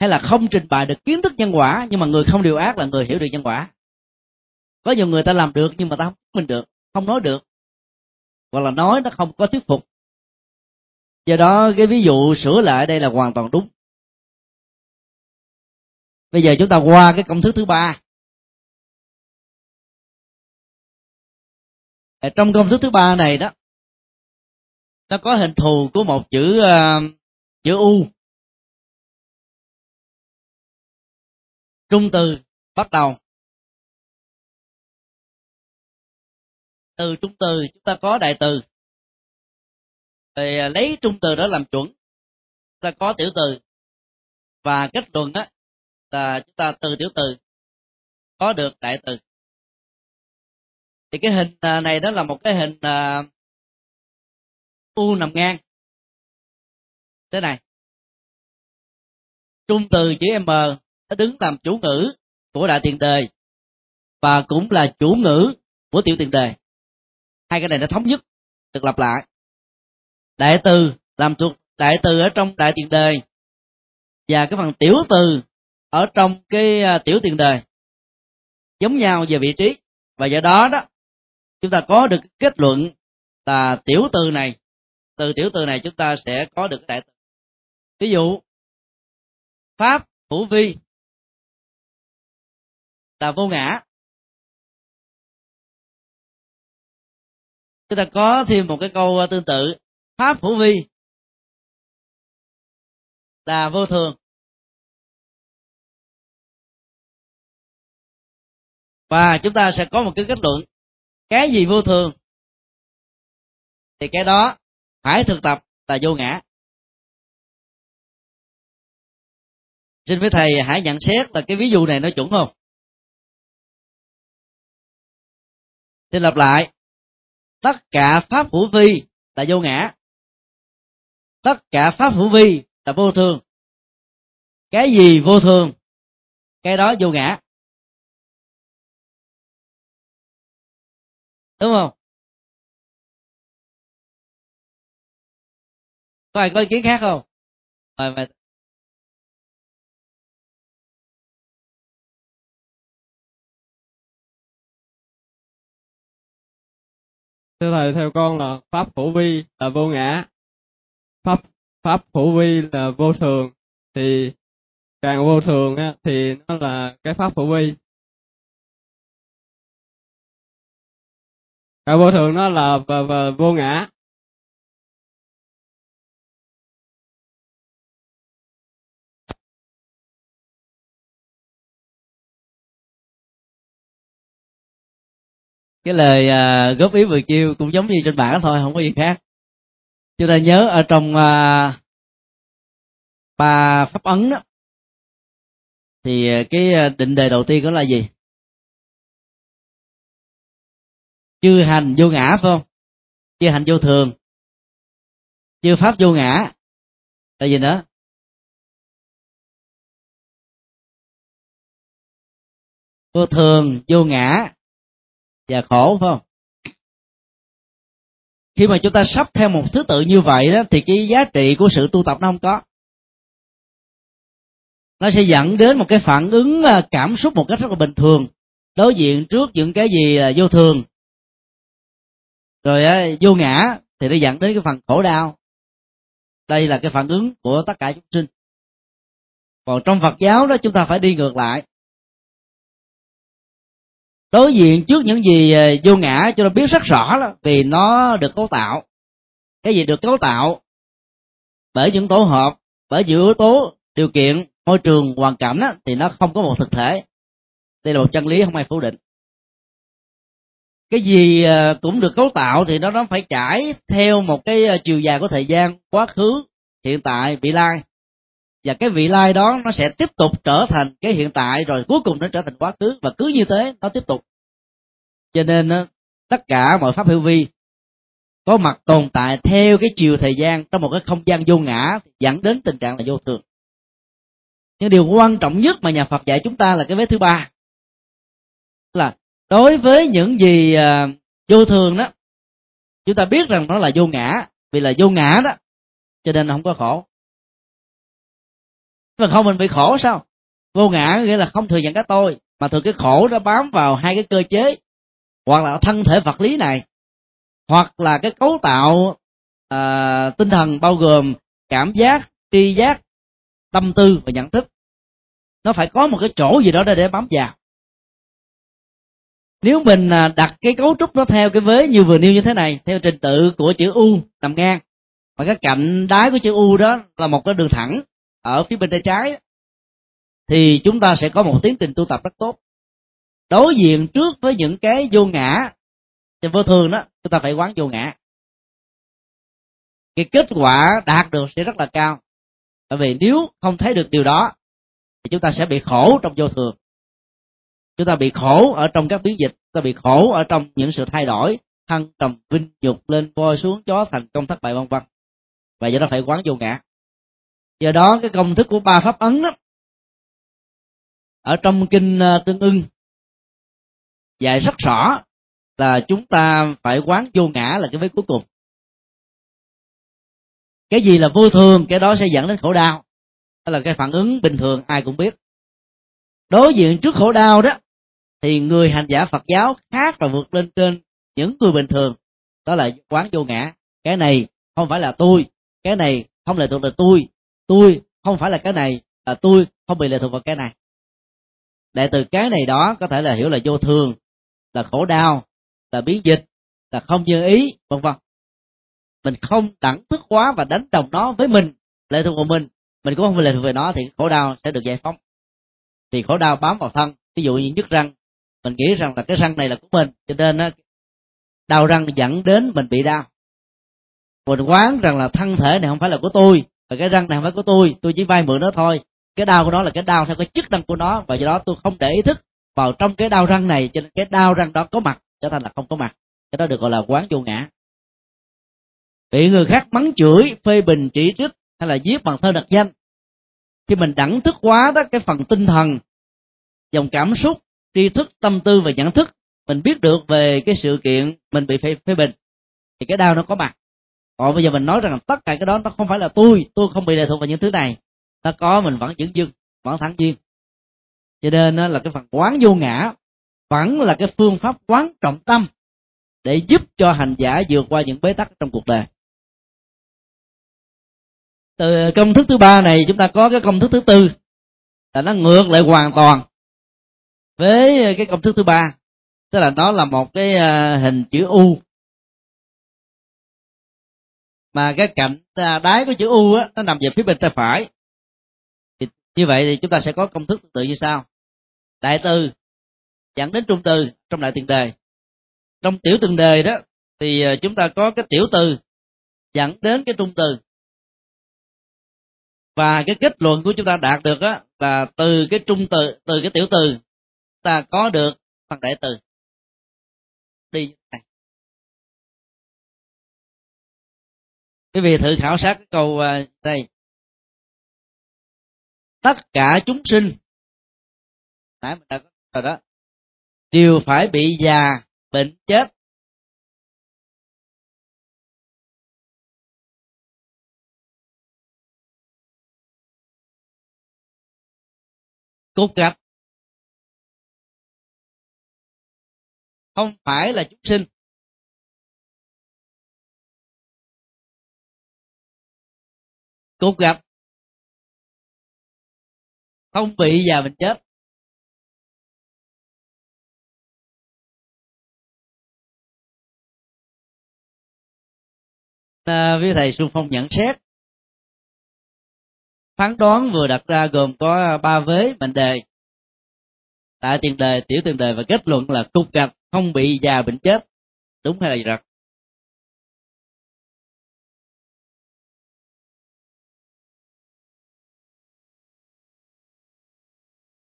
S1: hay là không trình bày được kiến thức nhân quả, nhưng mà người không điều ác là người hiểu được nhân quả. Có nhiều người ta làm được nhưng mà ta không mình được, không nói được. Hoặc là nói nó không có thuyết phục. Do đó cái ví dụ sửa lại đây là hoàn toàn đúng. Bây giờ chúng ta qua cái công thức thứ ba. Trong công thức thứ ba này đó nó có hình thù của một chữ uh, chữ u. Trung từ bắt đầu. Từ trung từ chúng ta có đại từ. Thì ờ, lấy trung từ đó làm chuẩn. Chúng ta có tiểu từ. Và kết luận đó là chúng ta từ tiểu từ có được đại từ. Thì cái hình ờ, này đó là một cái hình uh, u nằm ngang. Thế này. Trung từ chữ m, nó đứng làm chủ ngữ của đại tiền đề và cũng là chủ ngữ của tiểu tiền đề. Hai cái này nó thống nhất, được lặp lại. Đại từ làm thuộc, đại từ ở trong đại tiền đề và cái phần tiểu từ ở trong cái à, tiểu tiền đề giống nhau về vị trí. Và do đó đó, chúng ta có được kết luận là tiểu từ này từ tiểu từ này chúng ta sẽ có được đại từ. Ví dụ, pháp hữu vi là vô ngã. Chúng ta có thêm một cái câu ờ, tương tự. Pháp hữu vi là vô thường. Và chúng ta sẽ có một cái kết luận. Cái gì vô thường, thì cái đó phải thực tập là vô ngã. Xin với thầy hãy nhận xét là cái ví dụ này nó chuẩn không? Xin lặp lại. Tất cả pháp hữu vi là vô ngã. Tất cả pháp hữu vi là vô thường. Cái gì vô thường? Cái đó vô ngã. Đúng không? Có ai có ý kiến khác không? Mời mời
S2: thưa thầy theo con là pháp hữu vi là vô ngã. Pháp pháp hữu vi là vô thường. Thì càng vô thường á, thì nó là cái pháp hữu vi. Càng vô thường nó là và, và vô ngã.
S1: Cái lời à, góp ý vừa chiêu cũng giống như trên bảng thôi không có gì khác. Chúng ta nhớ ở trong à, ba pháp ấn đó thì à, cái à, định đề đầu tiên đó là gì? Chư hành vô ngã phải không? Chư hành vô thường chư pháp vô ngã là gì nữa? Vô thường vô ngã và khổ, phải không? Khi mà chúng ta sắp theo một thứ tự như vậy đó, thì cái giá trị của sự tu tập nó không có. Nó sẽ dẫn đến một cái phản ứng à, cảm xúc một cách rất là bình thường, đối diện trước những cái gì là vô thường. Rồi à, vô ngã thì nó dẫn đến cái phần khổ đau. Đây là cái phản ứng của tất cả chúng sinh. Còn trong phật giáo đó, chúng ta phải đi ngược lại đối diện trước những gì ờ, vô ngã cho nó biết rất rõ là vì nó được cấu tạo. Cái gì được cấu tạo? Bởi những tổ hợp bởi những yếu tố điều kiện môi trường hoàn cảnh đó, thì nó không có một thực thể. Đây là một chân lý không ai phủ định. Cái gì ờ, cũng được cấu tạo thì nó nó phải trải theo một cái ờ, chiều dài của thời gian quá khứ hiện tại vị lai và cái vị lai đó nó sẽ tiếp tục trở thành cái hiện tại, rồi cuối cùng nó trở thành quá khứ, và cứ như thế nó tiếp tục. Cho nên tất cả mọi pháp hữu vi có mặt tồn tại theo cái chiều thời gian trong một cái không gian vô ngã dẫn đến tình trạng là vô thường. Nhưng điều quan trọng nhất mà nhà Phật dạy chúng ta là cái vế thứ ba. Là đối với những gì à, vô thường đó, chúng ta biết rằng nó là vô ngã. Vì là vô ngã đó, cho nên không có khổ mà không mình bị khổ sao? Vô ngã nghĩa là không thừa nhận cái tôi mà thường cái khổ nó bám vào hai cái cơ chế hoặc là thân thể vật lý này hoặc là cái cấu tạo à, tinh thần bao gồm cảm giác tri giác tâm tư và nhận thức. Nó phải có một cái chỗ gì đó để bám vào. Nếu mình à, đặt cái cấu trúc nó theo cái vế như vừa nêu như thế này theo trình tự của chữ u nằm ngang và cái cạnh đáy của chữ u đó là một cái đường thẳng ở phía bên tay trái thì chúng ta sẽ có một tiến trình tu tập rất tốt. Đối diện trước với những cái vô ngã thì vô thường đó, chúng ta phải quán vô ngã. Cái kết quả đạt được sẽ rất là cao. Bởi vì nếu không thấy được điều đó, thì chúng ta sẽ bị khổ trong vô thường. Chúng ta bị khổ ở trong các biến dịch, chúng ta bị khổ ở trong những sự thay đổi, thăng trầm vinh nhục lên voi xuống chó thành công thất bại vân vân. Và do đó phải quán vô ngã do đó cái công thức của ba pháp ấn đó, ở trong kinh ờ, tương ưng, dạy rất rõ là chúng ta phải quán vô ngã là cái vế cuối cùng. Cái gì là vô thường, cái đó sẽ dẫn đến khổ đau. Đó là cái phản ứng bình thường, ai cũng biết. Đối diện trước khổ đau đó, thì người hành giả phật giáo khác và vượt lên trên những người bình thường. Đó là quán vô ngã. Cái này không phải là tôi, cái này không lệ thuộc là tôi tôi không phải là cái này là tôi không bị lệ thuộc vào cái này. Để từ cái này đó có thể là hiểu là vô thường, là khổ đau, là biến dịch, là không như ý, vân vân. Mình không đẳng thức quá và đánh đồng nó với mình, lệ thuộc vào mình mình cũng không phải lệ thuộc về nó thì khổ đau sẽ được giải phóng. Thì khổ đau bám vào thân, ví dụ như nhức răng, mình nghĩ rằng là cái răng này là của mình, cho nên nó đau răng dẫn đến mình bị đau. Mình quán rằng là thân thể này không phải là của tôi và cái răng này không phải của tôi tôi chỉ vay mượn nó thôi. Cái đau của nó là cái đau theo cái chức năng của nó và do đó tôi không để ý thức vào trong cái đau răng này cho nên cái đau răng đó có mặt trở thành là không có mặt. Cái đó được gọi là quán vô ngã. Bị người khác mắng chửi phê bình chỉ trích hay là giết bằng thơ đặc danh. Khi mình đẳng thức quá đó cái phần tinh thần dòng cảm xúc tri thức tâm tư và nhận thức mình biết được về cái sự kiện mình bị phê, phê bình thì cái đau nó có mặt còn bây giờ mình nói rằng tất cả cái đó nó không phải là tôi tôi không bị lệ thuộc vào những thứ này. Nó có, mình vẫn vững dưng vẫn thẳng duyên cho nên là cái phần quán vô ngã vẫn là cái phương pháp quán trọng tâm để giúp cho hành giả vượt qua những bế tắc trong cuộc đời. Từ công thức thứ ba này chúng ta có cái công thức thứ tư là nó ngược lại hoàn toàn với cái công thức thứ ba. Tức là nó là một cái à, hình chữ u mà cái cạnh à, đáy của chữ u á, nó nằm về phía bên tay phải. Thì như vậy thì chúng ta sẽ có công thức tự như sau. Đại từ dẫn đến trung từ trong đại tiền đề. Trong tiểu tiền đề đó, thì à, chúng ta có cái tiểu từ dẫn đến cái trung từ. Và cái kết luận của chúng ta đạt được á, là từ cái trung từ từ cái tiểu từ, ta có được phần đại từ. Đi này. Quý vị thử khảo sát cái câu à, đây. Tất cả chúng sinh, nãy mình đã có rồi đó, đều phải bị già bệnh chết. Cốt gạch. Không phải là chúng sinh. Cục gặp không bị già bệnh chết. À, với thầy xuân phong nhận xét. Phán đoán vừa đặt ra gồm có ba vế mệnh đề. Tại tiền đề tiểu tiền đề và kết luận là cục gạch không bị già bệnh chết. Đúng hay là gì rật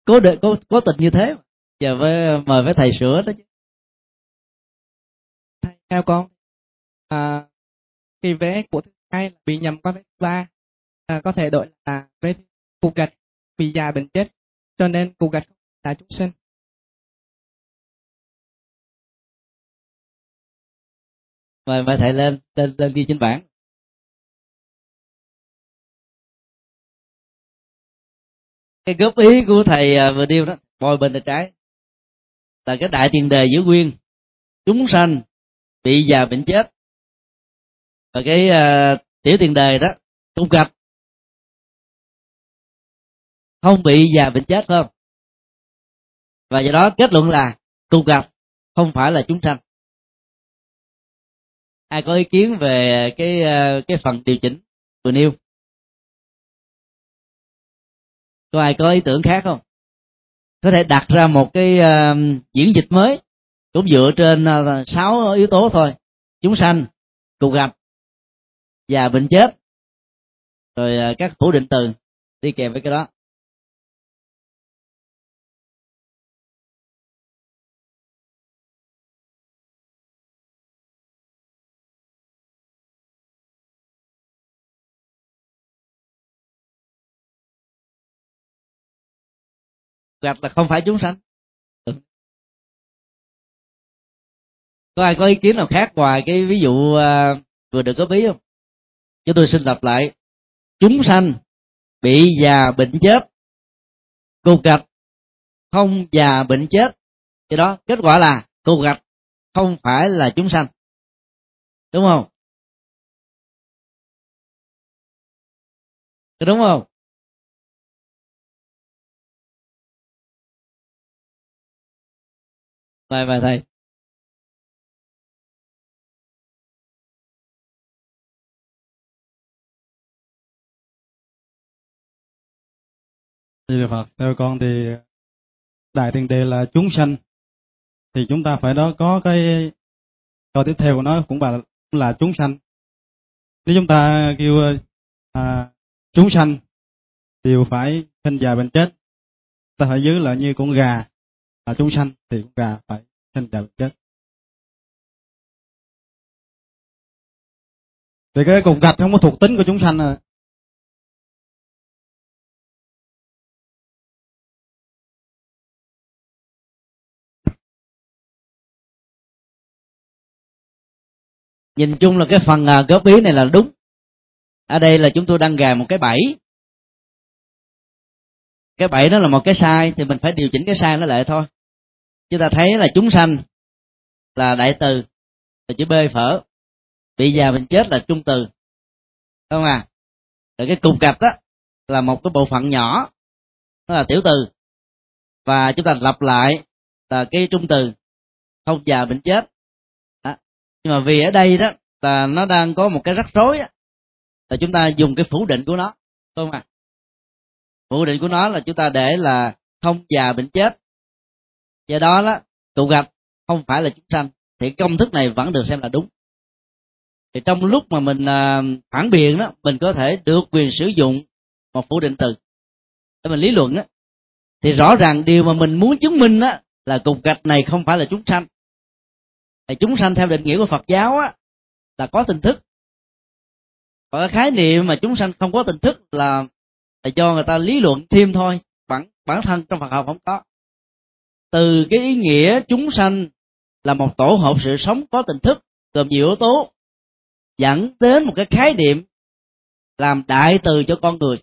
S1: cố định cố, cố tình như thế. Giờ với mời với thầy sửa đó chứ.
S4: Thầy theo con à, cái vé của thứ hai là bị nhầm qua vé thứ ba. À, có thể đổi là vé cục gạch bị già bệnh chết cho nên cục gạch là chúng sinh.
S1: Mời mời thầy lên lên lên ghi trên bảng cái góp ý của thầy à, vừa điêu đó bồi bên tay trái. Là cái đại tiền đề giữ nguyên chúng sanh bị già bệnh chết. Và cái uh, tiểu tiền đề đó cung gạch không bị già bệnh chết phải không? Và do đó kết luận là cung gạch không phải là chúng sanh. Ai có ý kiến về cái uh, cái phần điều chỉnh vừa nêu? Có ai có ý tưởng khác không? Có thể đặt ra một cái uh, diễn dịch mới cũng dựa trên ờ, sáu uh, yếu tố thôi. Chúng sanh cục gặp và bệnh chết. Rồi uh, các phủ định từ đi kèm với cái đó. Gạch là không phải chúng sanh. Có ai có ý kiến nào khác ngoài cái ví dụ à, vừa được có bí không? Cho tôi xin lặp lại. Chúng sanh bị già bệnh chết, cục gạch không già bệnh chết. Thì đó, kết quả là cục gạch không phải là chúng sanh. Đúng không? Đúng không? Mời mời thầy.
S5: Thì Phật theo con thì đại tiền đề là chúng sanh. Thì chúng ta phải đó có cái câu tiếp theo của nó cũng là là chúng sanh. Nếu chúng ta kêu à, chúng sanh đều phải sinh già bệnh chết. Ta phải giữ lại như con gà là chúng sanh thì con gà phải sinh già chết. Thì cái cục gạch không có thuộc tính của chúng sanh rồi.
S1: Nhìn chung là cái phần à, góp ý này là đúng. Ở đây là chúng tôi đang gài một cái bẫy. Cái bẫy đó là một cái sai thì mình phải điều chỉnh cái sai nó lại thôi chúng ta thấy là chúng sanh là đại từ là chữ b phở. Bị già mình chết là trung từ. Không à? Rồi cái cục gạch đó là một cái bộ phận nhỏ nó là tiểu từ. Và chúng ta lặp lại là cái trung từ không già bệnh chết. Đó. nhưng mà vì ở đây đó là nó đang có một cái rắc rối đó, là chúng ta dùng cái phủ định của nó. Không à? Phủ định của nó là chúng ta để là không già bệnh chết do đó đó tụ gạch không phải là chúng sanh thì công thức này vẫn được xem là đúng. Thì trong lúc mà mình à, phản biện đó mình có thể được quyền sử dụng một phủ định từ. Để mình lý luận đó thì rõ ràng điều mà mình muốn chứng minh đó là cục gạch này không phải là chúng sanh. Thì chúng sanh theo định nghĩa của Phật giáo á là có tình thức. Còn cái khái niệm mà chúng sanh không có tình thức là là do người ta lý luận thêm thôi bản bản thân trong Phật học không có từ cái ý nghĩa chúng sanh là một tổ hợp sự sống có tình thức, gồm nhiều yếu tố, dẫn đến một cái khái niệm làm đại từ cho con người.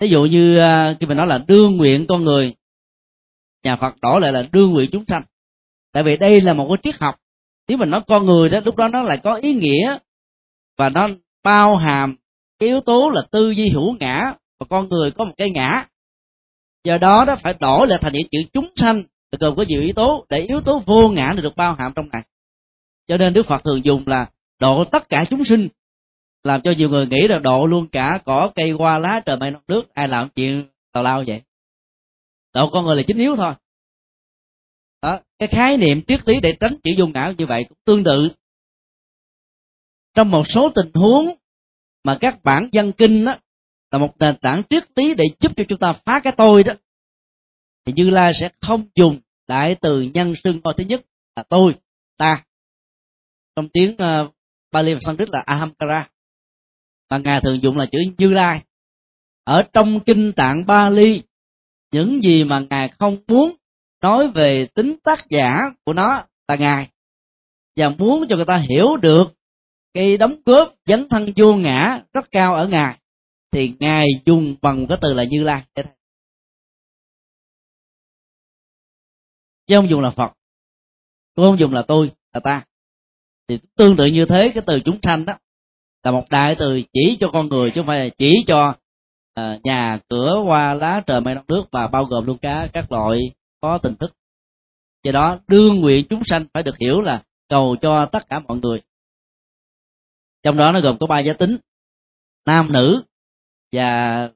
S1: Ví dụ như à, khi mình nói là đương nguyện con người, nhà phật đổi lại là đương nguyện chúng sanh. Tại vì đây là một cái triết học. Nếu mình nói con người đó, lúc đó nó lại có ý nghĩa và nó bao hàm cái yếu tố là tư duy hữu ngã và con người có một cái ngã do đó đó phải đổi lại thành những chữ chúng sanh gồm có nhiều yếu tố, để yếu tố vô ngã được bao hàm trong này cho nên đức phật thường dùng là độ tất cả chúng sinh, làm cho nhiều người nghĩ là độ luôn cả cỏ, cây, hoa, lá, trời, mây nước, ai làm chuyện tào lao vậy. Độ con người là chính yếu thôi. Cái khái niệm triết lý để tránh chữ vô ngã như vậy cũng tương tự. Trong một số tình huống mà các bản văn kinh đó là một nền tảng triết lý để giúp cho chúng ta phá cái tôi đó. Thì như lai sẽ không dùng đại từ nhân xưng ngôi thứ nhất là tôi ta. Trong tiếng uh, Bali và Sanskrit là Ahamkara. Và ngài thường dùng là chữ Như Lai. Ở trong kinh tạng Bali những gì mà ngài không muốn nói về tính tác giả của nó là ngài. Và muốn cho người ta hiểu được cái đóng góp dấn thân vô ngã rất cao ở ngài thì ngài dùng bằng cái từ là như lai. Chứ không dùng là phật. Cũng không dùng là tôi là ta. Thì tương tự như thế cái từ chúng sanh đó là một đại từ chỉ cho con người chứ không phải là chỉ cho uh, nhà cửa hoa lá trời mây nước và bao gồm luôn cả các loại có tình thức. Do đó đương nguyện chúng sanh phải được hiểu là cầu cho tất cả mọi người. Trong đó nó gồm có ba giới tính nam nữ và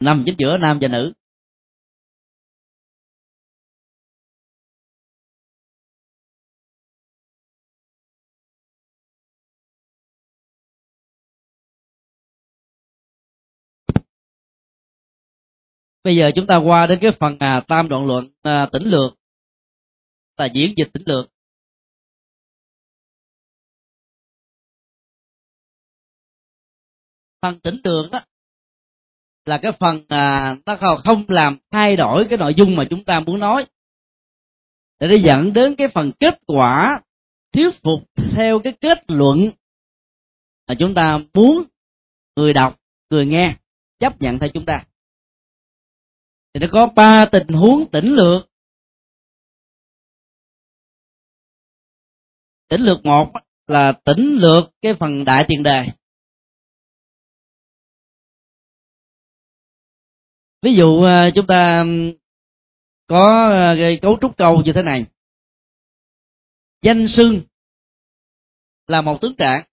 S1: nằm chính giữa nam và nữ. Bây giờ chúng ta qua đến cái phần à, tam đoạn luận à, tỉnh lược là diễn dịch tỉnh lược. Phần tỉnh lược đó là cái phần à, nó không làm thay đổi cái nội dung mà chúng ta muốn nói. Để nó dẫn đến cái phần kết quả thuyết phục theo cái kết luận mà chúng ta muốn người đọc người nghe chấp nhận theo chúng ta. Thì nó có ba tình huống tỉnh lược. Tỉnh lược một là tỉnh lược cái phần đại tiền đề. Ví dụ ờ, chúng ta có ờ, cấu trúc câu như thế này. Danh xưng là một tướng trạng.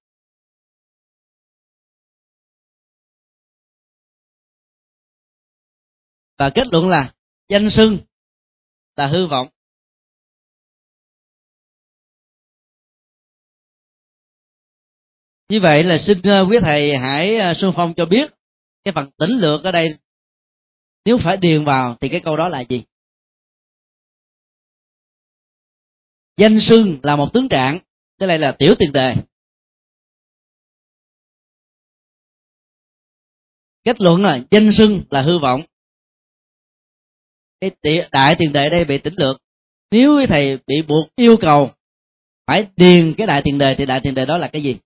S1: Và kết luận là danh xưng là hư vọng. Như vậy là xin ờ, quý thầy hãy xuân phong cho biết cái phần tỉnh lược ở đây nếu phải điền vào thì cái câu đó là gì? Danh xưng là một tướng trạng, cái này là tiểu tiền đề. Kết luận là danh xưng là hư vọng. Cái đại tiền đề đây bị tỉnh lược. Nếu thầy bị buộc yêu cầu phải điền cái đại tiền đề thì đại tiền đề đó là cái gì?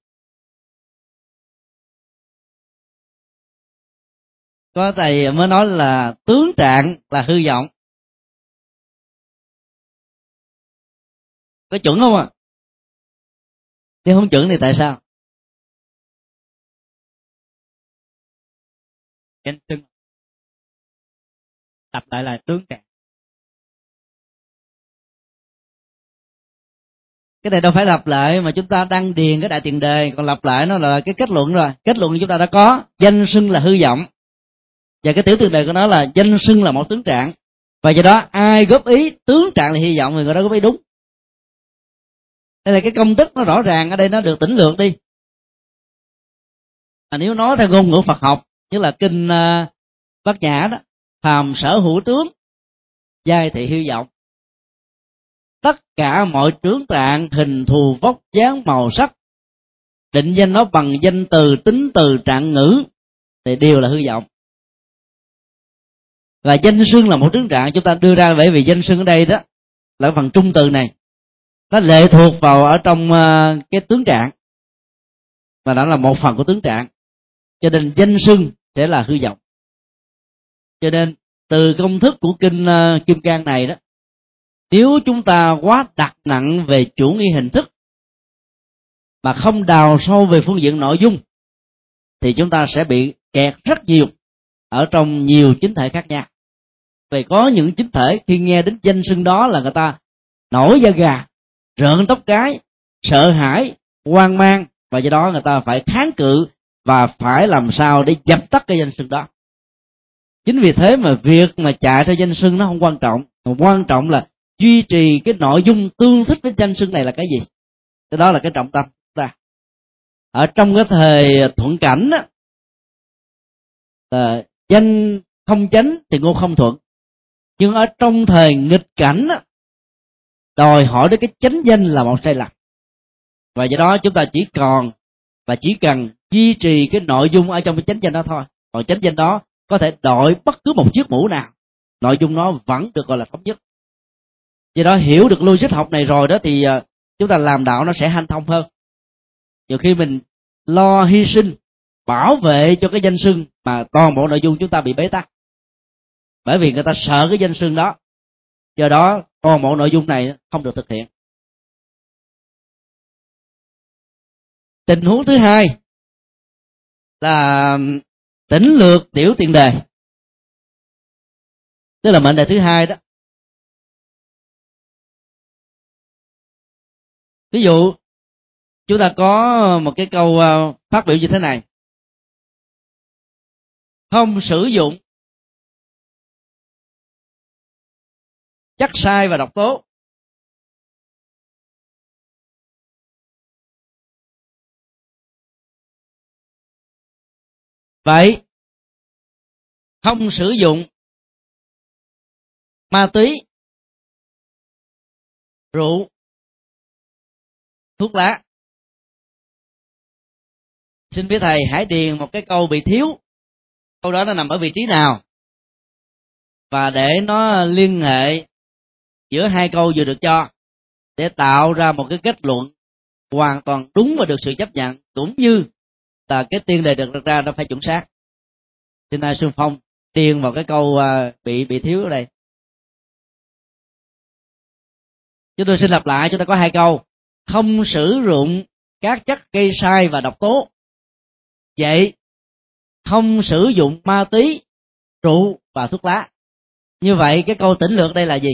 S1: Có thầy mới nói là tướng trạng là hư vọng. Có chuẩn không ạ? À? nếu không chuẩn thì tại sao?
S3: Danh xưng. Tập lại là tướng trạng.
S1: Cái này đâu phải lặp lại mà chúng ta đăng điền cái đại tiền đề, còn lặp lại nó là cái kết luận rồi. Kết luận chúng ta đã có, danh xưng là hư vọng và cái tiểu tiền đề của nó là danh xưng là một tướng trạng. Và do đó ai góp ý tướng trạng là hy vọng người đó góp ý đúng. Đây là cái công thức nó rõ ràng ở đây nó được tỉnh lược đi. Mà nếu nói theo ngôn ngữ Phật học như là kinh uh, Bát Nhã đó phàm sở hữu tướng giai thị hư vọng. Tất cả mọi tướng trạng hình thù vóc dáng màu sắc định danh nó bằng danh từ tính từ trạng ngữ thì đều là hư vọng và danh xưng là một tướng trạng chúng ta đưa ra bởi vì danh xưng ở đây đó là phần trung từ này. Nó lệ thuộc vào ở trong ờ, cái tướng trạng. Và đó là một phần của tướng trạng. Cho nên danh xưng sẽ là hư vọng. Cho nên từ công thức của kinh uh, kim cang này đó nếu chúng ta quá đặt nặng về chủ nghĩa hình thức mà không đào sâu về phương diện nội dung thì chúng ta sẽ bị kẹt rất nhiều ở trong nhiều chính thể khác nhau vì có những chính thể, khi nghe đến danh xưng đó là người ta nổi da gà, rợn tóc cái sợ hãi, hoang mang, và do đó người ta phải kháng cự và phải làm sao để dập tắt cái danh xưng đó. Chính vì thế mà việc mà chạy theo danh xưng nó không quan trọng, mà quan trọng là duy trì cái nội dung tương thích với danh xưng này là cái gì. Cái đó là cái trọng tâm ta. Ở trong cái thời thuận cảnh á, là danh không chánh thì ngôn không thuận nhưng ở trong thời nghịch cảnh đòi hỏi đến cái chánh danh là một sai lầm và do đó chúng ta chỉ còn và chỉ cần duy trì cái nội dung ở trong cái chánh danh đó thôi. Còn chánh danh đó có thể đổi bất cứ một chiếc mũ nào. Nội dung nó vẫn được gọi là thống nhất. Do đó hiểu được logic học này rồi đó thì à, chúng ta làm đạo nó sẽ hanh thông hơn. Nhiều khi mình lo hy sinh, bảo vệ cho cái danh sưng mà toàn bộ nội dung chúng ta bị bế tắc bởi vì người ta sợ cái danh xưng đó. Do đó, toàn bộ nội dung này không được thực hiện. Tình huống thứ hai là tỉnh lược tiểu tiền đề. Tức là mệnh đề thứ hai đó. Ví dụ, chúng ta có một cái câu ờ, phát biểu như thế này. Không sử dụng chắc sai và độc tố vậy, không sử dụng ma túy, rượu, thuốc lá. Xin biết thầy hãy điền một cái câu bị thiếu. Câu đó nó nằm ở vị trí nào? Và để nó liên hệ giữa hai câu vừa được cho, để tạo ra một cái kết luận hoàn toàn đúng và được sự chấp nhận, cũng như là cái tiên đề được đặt ra nó phải chuẩn xác. Xin nay xuân phong điền vào cái câu à, bị bị thiếu ở đây. Chúng tôi xin lặp lại, chúng ta có hai câu. Không sử dụng các chất gây sai và độc tố. Vậy, không sử dụng ma túy, rượu và thuốc lá. Như vậy, cái câu tỉnh lược đây là gì?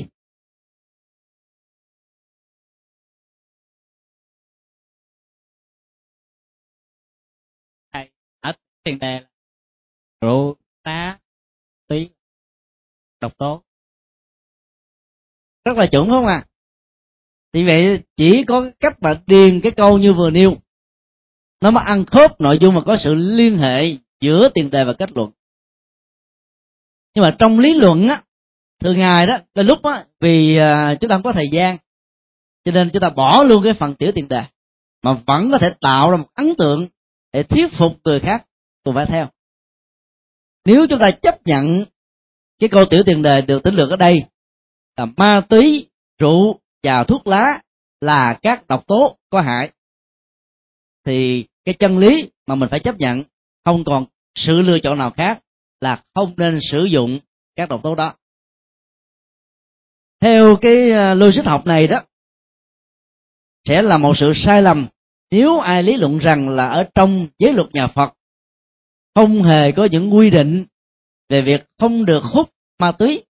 S3: Tiền đề là rượu tá tí, độc tố.
S1: Rất là chuẩn không à thì vậy chỉ có cách mà điền cái câu như vừa nêu. Nó mới ăn khớp nội dung mà có sự liên hệ giữa tiền đề và kết luận. Nhưng mà trong lý luận á thường ngày đó là lúc á vì à, chúng ta không có thời gian cho nên chúng ta bỏ luôn cái phần tiểu tiền đề mà vẫn có thể tạo ra một ấn tượng để thuyết phục người khác tôi phải theo. Nếu chúng ta chấp nhận cái câu tiểu tiền đề được tính lược ở đây, là ma túy, rượu và thuốc lá là các độc tố có hại, thì cái chân lý mà mình phải chấp nhận không còn sự lựa chọn nào khác là không nên sử dụng các độc tố đó. Theo cái ờ, logic học này đó, sẽ là một sự sai lầm nếu ai lý luận rằng là ở trong giới luật nhà Phật không hề có những quy định về việc không được hút ma túy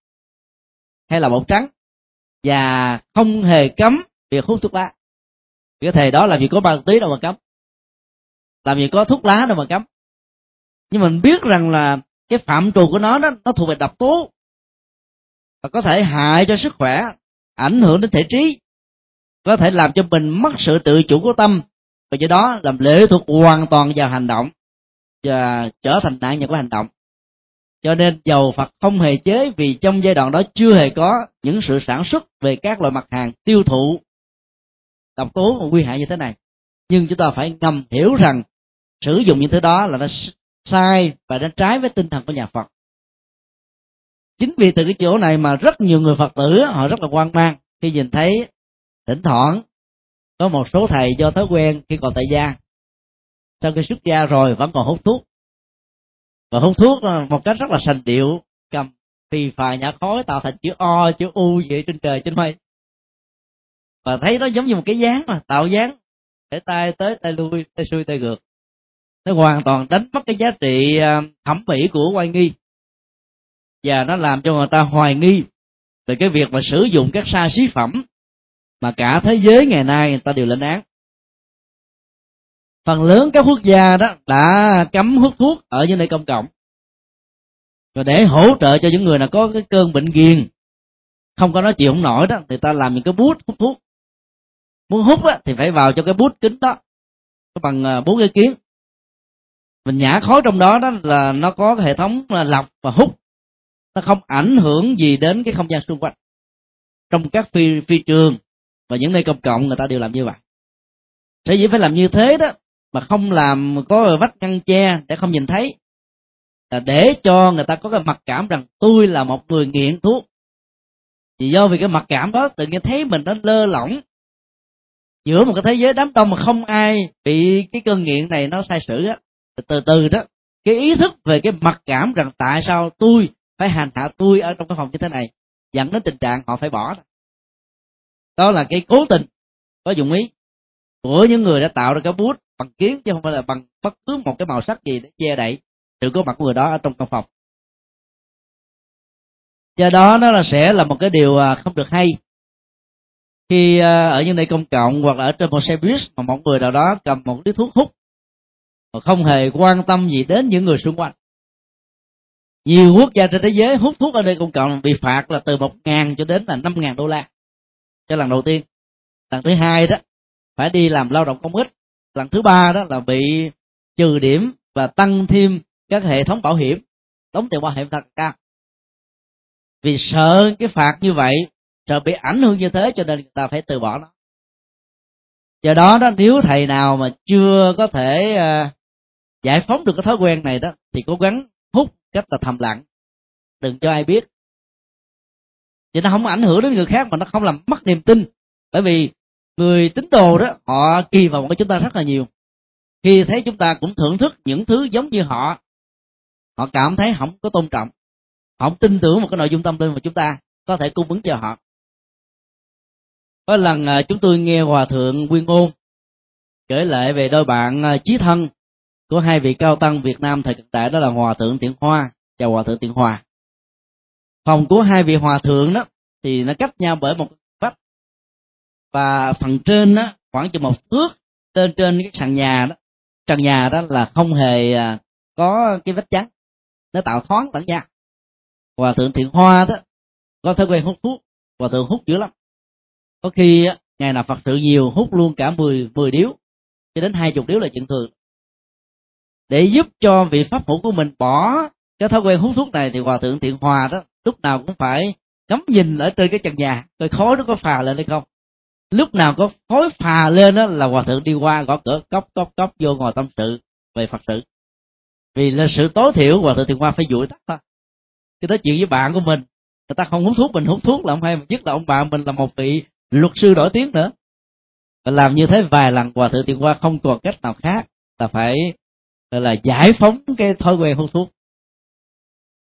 S1: hay là bột trắng và không hề cấm việc hút thuốc lá. Cái thầy đó làm gì có ma túy đâu mà cấm. Làm gì có thuốc lá đâu mà cấm. Nhưng mình biết rằng là cái phạm trù của nó đó nó thuộc về độc tố và có thể hại cho sức khỏe, ảnh hưởng đến thể trí, có thể làm cho mình mất sự tự chủ của tâm và do đó làm lệ thuộc hoàn toàn vào hành động. À, trở thành nạn nhân của hành động. Cho nên dầu Phật không hề chế vì trong giai đoạn đó chưa hề có những sự sản xuất về các loại mặt hàng tiêu thụ độc tố và nguy hại như thế này. Nhưng chúng ta phải ngầm hiểu rằng sử dụng những thứ đó là nó sai và nó trái với tinh thần của nhà Phật. Chính vì từ cái chỗ này mà rất nhiều người Phật tử, họ rất là quan mang khi nhìn thấy, thỉnh thoảng có một số thầy do thói quen khi còn tại gia sau khi xuất gia rồi, vẫn còn hút thuốc. Và hút thuốc ờ, một cách rất là sành điệu, cầm phì phà nhả khói tạo thành chữ o, chữ u vậy trên trời, trên mây. Và thấy nó giống như một cái dáng mà, tạo dáng để tay tới, tay lui, tay xuôi, tay ngược. Nó hoàn toàn đánh mất cái giá trị ờ, thẩm mỹ của oai nghi. Và nó làm cho người ta hoài nghi về cái việc mà sử dụng các sa xí phẩm mà cả thế giới ngày nay người ta đều lên án phần lớn các quốc gia đó đã cấm hút thuốc ở những nơi công cộng. Và để hỗ trợ cho những người nào có cái cơn bệnh ghiền không có nói chịu không nổi đó thì ta làm những cái bút hút thuốc. Muốn hút á, thì phải vào cho cái bút kính đó bằng à, bốn cái kiến. Mình nhả khói trong đó đó là nó có hệ thống lọc và hút. Nó không ảnh hưởng gì đến cái không gian xung quanh. Trong các phi phi trường và những nơi công cộng người ta đều làm như vậy. Sở dĩ phải làm như thế đó mà không làm, có vách ngăn che để không nhìn thấy. Là để cho người ta có cái mặc cảm rằng tôi là một người nghiện thuốc. Vì do vì cái mặc cảm đó, tự nhiên thấy mình nó lơ lỏng. Giữa một cái thế giới đám đông mà không ai bị cái cơn nghiện này nó sai sử á, từ từ đó, cái ý thức về cái mặc cảm rằng tại sao tôi phải hành hạ tôi ở trong cái phòng như thế này, dẫn đến tình trạng họ phải bỏ đó là cái cố tình, có dụng ý của những người đã tạo ra cái bút bằng kiến chứ không phải là bằng bất cứ một cái màu sắc gì để che đậy sự có mặt của người đó ở trong căn phòng. Do đó nó là sẽ là một cái điều à, không được hay. Khi à, ở những nơi công cộng hoặc là ở trên một xe buýt mà một người nào đó cầm một điếu thuốc hút mà không hề quan tâm gì đến những người xung quanh. Nhiều quốc gia trên thế giới hút thuốc ở nơi công cộng bị phạt là từ một ngàn cho đến là năm ngàn đô la. Cho lần đầu tiên. Lần thứ hai đó, phải đi làm lao động công ích lần thứ ba đó là bị trừ điểm và tăng thêm các hệ thống bảo hiểm đóng tiền bảo hiểm thật cao vì sợ cái phạt như vậy sợ bị ảnh hưởng như thế cho nên người ta phải từ bỏ nó. Do đó đó nếu thầy nào mà chưa có thể uh, giải phóng được cái thói quen này đó thì cố gắng hút cách là thầm lặng. Đừng cho ai biết. Thì nó không ảnh hưởng đến người khác mà nó không làm mất niềm tin. Bởi vì người tín đồ đó, họ kỳ vọng của chúng ta rất là nhiều. Khi thấy chúng ta cũng thưởng thức những thứ giống như họ họ cảm thấy không có tôn trọng, họ không tin tưởng một cái nội dung tâm linh mà chúng ta có thể cung ứng cho họ. Có lần à, chúng tôi nghe hòa thượng quyên ngôn kể lại về đôi bạn à, chí thân của hai vị cao tăng Việt Nam thời cận đại, đó là hòa thượng Tiện Hoa và hòa thượng Tiện Hòa. Phòng của hai vị hòa thượng đó thì nó cách nhau bởi một và phần trên đó khoảng chừng một thước trên trên cái sàn nhà đó. Trần nhà đó là không hề à, có cái vách chắn. Nó tạo thoáng tận nhà. Hòa thượng thiện hoa đó có thói quen hút thuốc. Hòa thượng hút dữ lắm. Có khi ngày nào phật sự nhiều hút luôn cả 10, 10 điếu cho đến hai chục điếu là chuyện thường. Để giúp cho vị pháp hữu của mình bỏ cái thói quen hút thuốc này thì hòa thượng thiện hòa đó lúc nào cũng phải ngắm nhìn ở trên cái trần nhà coi khói nó có phà lên hay không lúc nào có khói phà lên đó là hòa thượng đi qua gõ cửa, cốc cốc cốc, vô ngồi tâm sự về phật sự. Vì là sự tối thiểu, hòa thượng thiện hoa phải dụi tắt thôi. Cái nói chuyện với bạn của mình. Người ta không hút thuốc, mình hút thuốc là không hay nhất là ông bạn mình là một vị luật sư nổi tiếng nữa. Và làm như thế vài lần, hòa thượng thiện hoa không còn cách nào khác là phải là giải phóng cái thói quen hút thuốc.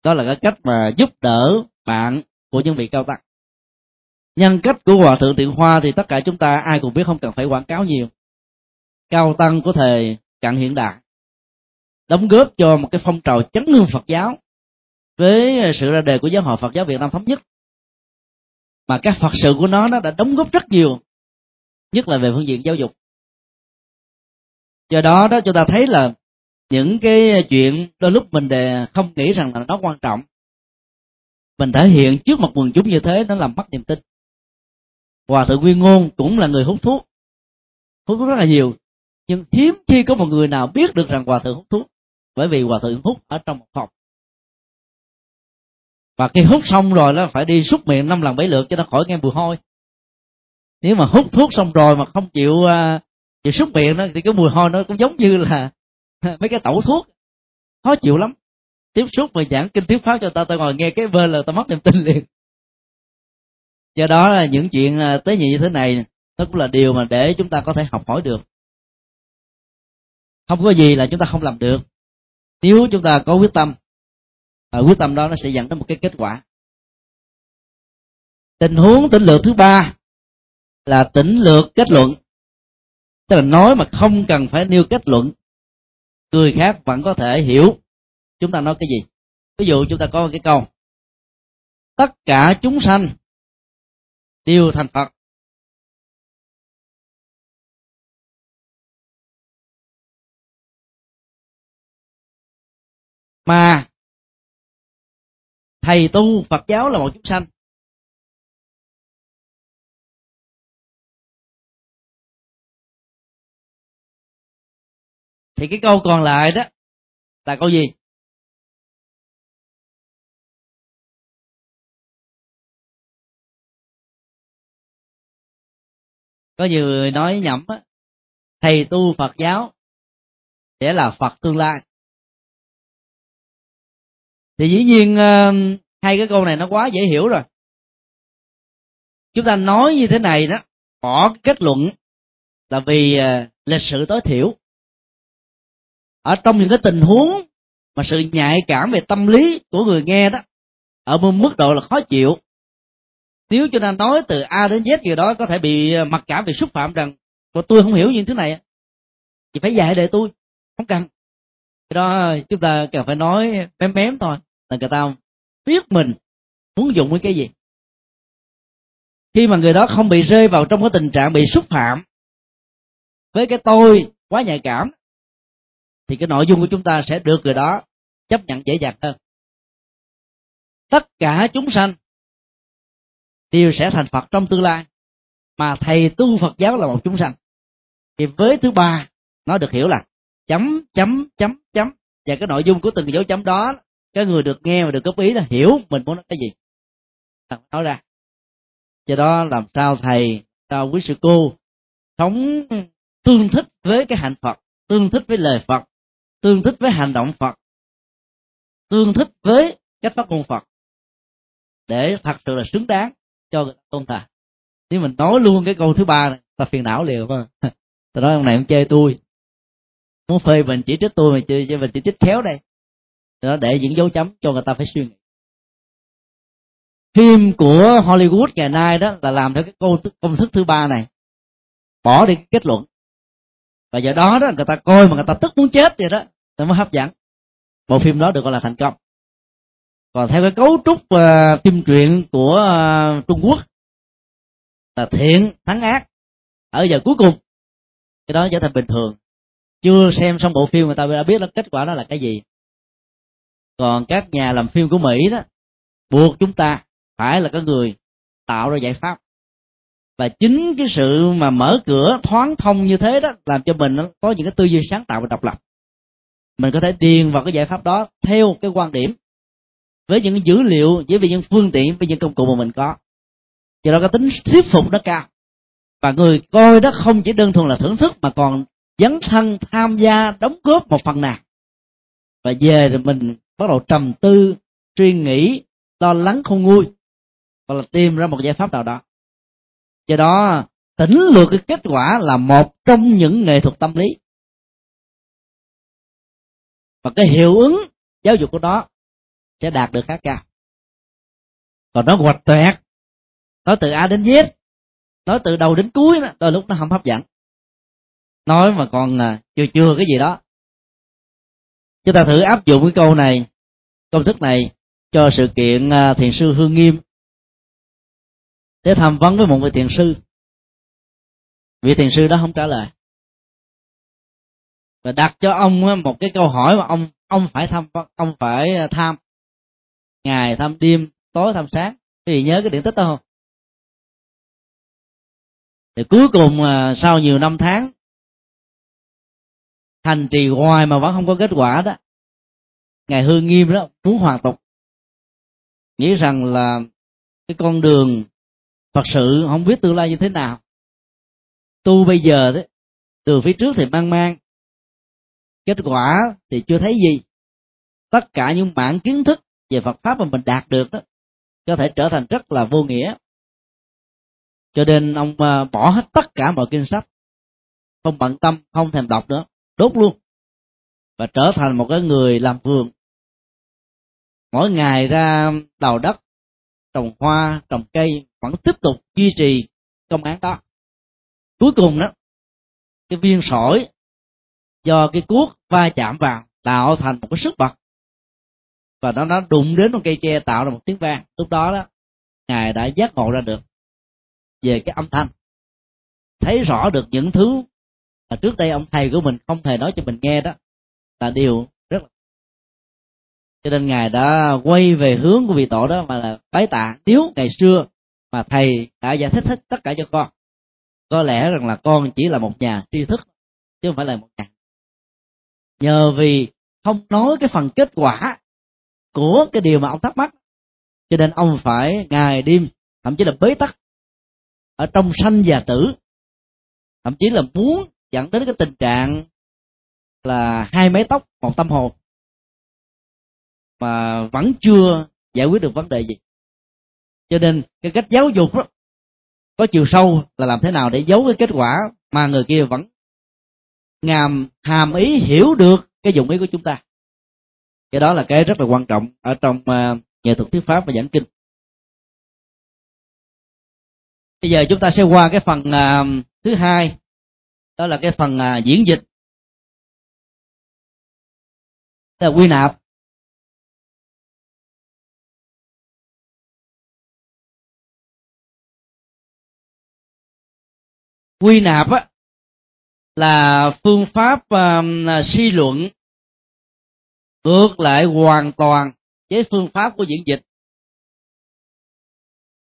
S1: Đó là cái cách mà giúp đỡ bạn của những vị cao tăng nhân cách của hòa thượng tiện hoa thì tất cả chúng ta ai cũng biết không cần phải quảng cáo nhiều. Cao tăng của thời cận hiện đại, đóng góp cho một cái phong trào chấn hương phật giáo với sự ra đề của giáo hội phật giáo việt nam thống nhất. Mà các phật sự của nó nó đã đóng góp rất nhiều, nhất là về phương diện giáo dục. Do đó đó, chúng ta thấy là những cái chuyện đôi lúc mình đề không nghĩ rằng là nó quan trọng. Mình thể hiện trước một quần chúng như thế, nó làm mất niềm tin hòa thượng nguyên ngôn cũng là người hút thuốc hút thuốc rất là nhiều. Nhưng hiếm khi có một người nào biết được rằng hòa thượng hút thuốc bởi vì hòa thượng hút ở trong một phòng. Và khi hút xong rồi nó phải đi xúc miệng năm lần bảy lượt cho nó khỏi nghe mùi hôi. Nếu mà hút thuốc xong rồi mà không chịu uh, chịu xúc miệng đó thì cái mùi hôi nó cũng giống như là mấy cái tẩu thuốc. Khó chịu lắm. Tiếp xúc mà giảng kinh tiếp pháp cho ta ta ngồi nghe cái vơ là ta mất niềm tin liền do đó là những chuyện à, tế nhị như thế này nó cũng là điều mà để chúng ta có thể học hỏi được. Không có gì là chúng ta không làm được. Nếu chúng ta có quyết tâm và quyết tâm đó nó sẽ dẫn đến một cái kết quả. Tình huống tỉnh lược thứ ba là tỉnh lược kết luận. Tức là nói mà không cần phải nêu kết luận, người khác vẫn có thể hiểu chúng ta nói cái gì. Ví dụ chúng ta có cái câu, tất cả chúng sanh đều thành Phật. Mà thầy tu Phật giáo là một chúng sanh. Thì cái câu còn lại đó là câu gì? Có nhiều người nói nhẩm á, thầy tu phật giáo sẽ là phật tương lai. Thì dĩ nhiên ờ, hai cái câu này nó quá dễ hiểu rồi. Chúng ta nói như thế này đó, bỏ kết luận là vì ờ, lịch sử tối thiểu. Ở trong những cái tình huống mà sự nhạy cảm về tâm lý của người nghe đó, ở một mức độ là khó chịu nếu chúng ta nói từ a đến z gì đó có thể bị ờ, mặc cảm bị xúc phạm rằng tôi không hiểu những thứ này thì phải dạy để tôi, không cần. Cái đó ờ, chúng ta cần phải nói mém mém thôi, là người ta biết mình muốn dùng với cái gì. Khi mà người đó không bị rơi vào trong cái tình trạng bị xúc phạm với cái tôi quá nhạy cảm, thì cái nội dung của chúng ta sẽ được người đó chấp nhận dễ dàng hơn. Tất cả chúng sanh đều sẽ thành phật trong tương lai. Mà thầy tu phật giáo là một chúng sanh. Thì với thứ ba, nó được hiểu là chấm chấm chấm chấm. Và cái nội dung của từng dấu chấm đó, cái người được nghe và được góp ý là hiểu mình muốn nói cái gì. Nói ra. Do đó làm sao thầy, sao quý sư cô sống tương thích với cái hạnh phật, tương thích với lời phật, tương thích với hành động phật, tương thích với cách phát ngôn phật. Để thật sự là xứng đáng cho người ta tôn thờ. Nếu mình nói luôn cái câu thứ ba này ta phiền não liền mà. ta nói ông này ông chê tôi. Muốn phê mình chỉ trích tôi mà chơi mình chỉ trích khéo đây. Nó để những dấu chấm cho người ta phải suy nghĩ. Phim của Hollywood ngày nay đó là làm theo cái công thức, công thức thứ ba này. Bỏ đi kết luận. Và do đó đó người ta coi mà người ta tức muốn chết vậy đó nó mới hấp dẫn. Bộ phim đó được gọi là thành công còn theo cái cấu trúc uh, phim truyện của uh, Trung Quốc là thiện thắng ác ở giờ cuối cùng cái đó trở thành bình thường. Chưa xem xong bộ phim người ta đã biết là kết quả đó là cái gì. Còn các nhà làm phim của mỹ đó buộc chúng ta phải là cái người tạo ra giải pháp. Và chính cái sự mà mở cửa thoáng thông như thế đó làm cho mình có những cái tư duy sáng tạo và độc lập. Mình có thể điền vào cái giải pháp đó theo cái quan điểm với những dữ liệu, với những phương tiện, với những công cụ mà mình có. Do đó có tính thuyết phục nó cao. Và người coi đó không chỉ đơn thuần là thưởng thức, mà còn dấn thân tham gia, đóng góp một phần nào. Và về thì mình bắt đầu trầm tư, suy nghĩ, lo lắng không nguôi. Hoặc là tìm ra một giải pháp nào đó. Do đó, tỉnh lược cái kết quả là một trong những nghệ thuật tâm lý. Và cái hiệu ứng giáo dục của đó sẽ đạt được khá cao còn nó hoạch toẹt nói từ a đến z nói từ đầu đến cuối đó, đôi lúc nó không hấp dẫn. Nói mà còn à, chưa chưa cái gì đó. Chúng ta thử áp dụng cái câu này công thức này cho sự kiện à, thiền sư hương nghiêm. Để tham vấn với một vị thiền sư. Vị thiền sư đó không trả lời. Và đặt cho ông à, một cái câu hỏi mà ông ông phải tham ông phải tham ngày tham đêm, tối tham sáng. Quý vị nhớ cái điện tích đó không? Thì cuối cùng à, sau nhiều năm tháng hành trì hoài mà vẫn không có kết quả đó, ngài hương nghiêm đó muốn hoàn tục, nghĩ rằng là cái con đường thật sự không biết tương lai như thế nào. Tu bây giờ đấy, từ phía trước thì mang mang, kết quả thì chưa thấy gì. Tất cả những bản kiến thức về Phật pháp mà mình đạt được đó, có thể trở thành rất là vô nghĩa. Cho nên ông ờ, bỏ hết tất cả mọi kinh sách, không bận tâm, không thèm đọc nữa, đốt luôn, và trở thành một cái người làm vườn. Mỗi ngày ra đào đất, trồng hoa, trồng cây, vẫn tiếp tục duy trì công án đó. Cuối cùng đó, cái viên sỏi do cái cuốc va chạm vào tạo thành một cái sức bật và nó nó đụng đến một cây tre tạo ra một tiếng vang. Lúc đó đó, ngài đã giác ngộ ra được về cái âm thanh. Thấy rõ được những thứ mà trước đây ông thầy của mình không hề nói cho mình nghe đó, là điều rất là cho nên ngài đã quay về hướng của vị tổ đó mà là bái tạ nếu ngày xưa mà thầy đã giải thích hết tất cả cho con. Có lẽ rằng là con chỉ là một nhà tri thức, chứ không phải là một nhà nhờ vì không nói cái phần kết quả của cái điều mà ông thắc mắc. Cho nên ông phải ngày đêm thậm chí là bế tắc ở trong sanh và tử. Thậm chí là muốn dẫn đến cái tình trạng là hai mái tóc một tâm hồn mà vẫn chưa giải quyết được vấn đề gì. Cho nên cái cách giáo dục đó, có chiều sâu là làm thế nào để giấu cái kết quả mà người kia vẫn ngàm hàm ý hiểu được cái dụng ý của chúng ta cái đó là cái rất là quan trọng ở trong uh, nghệ thuật thuyết pháp và giảng kinh. Bây giờ chúng ta sẽ qua cái phần uh, thứ hai đó là cái phần uh, diễn dịch. Là quy nạp. Quy nạp á là phương pháp uh, suy luận ngược lại hoàn toàn với phương pháp của diễn dịch.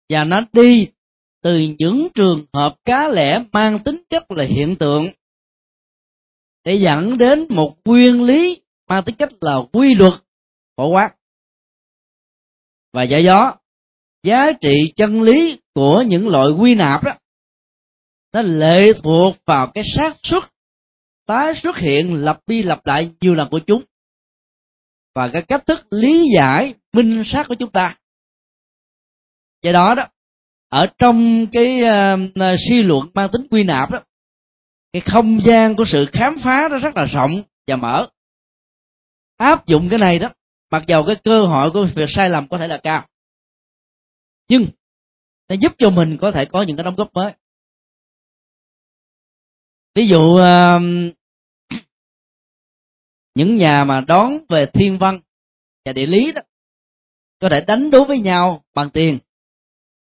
S1: Và nó đi từ những trường hợp cá lẻ mang tính chất là hiện tượng để dẫn đến một nguyên lý mang tính chất là quy luật phổ quát. Và do đó, giá trị chân lý của những loại quy nạp đó, nó lệ thuộc vào cái xác suất tái xuất hiện lặp đi lặp lại nhiều lần của chúng và cái cách thức lý giải minh sát của chúng ta. Do đó đó ở trong cái uh, suy luận mang tính quy nạp đó cái không gian của sự khám phá nó rất là rộng và mở. Áp dụng cái này đó mặc dầu cái cơ hội của việc sai lầm có thể là cao. Nhưng nó giúp cho mình có thể có những cái đóng góp mới. Ví dụ uh, những nhà mà đón về thiên văn và địa lý đó, có thể đánh đố với nhau bằng tiền.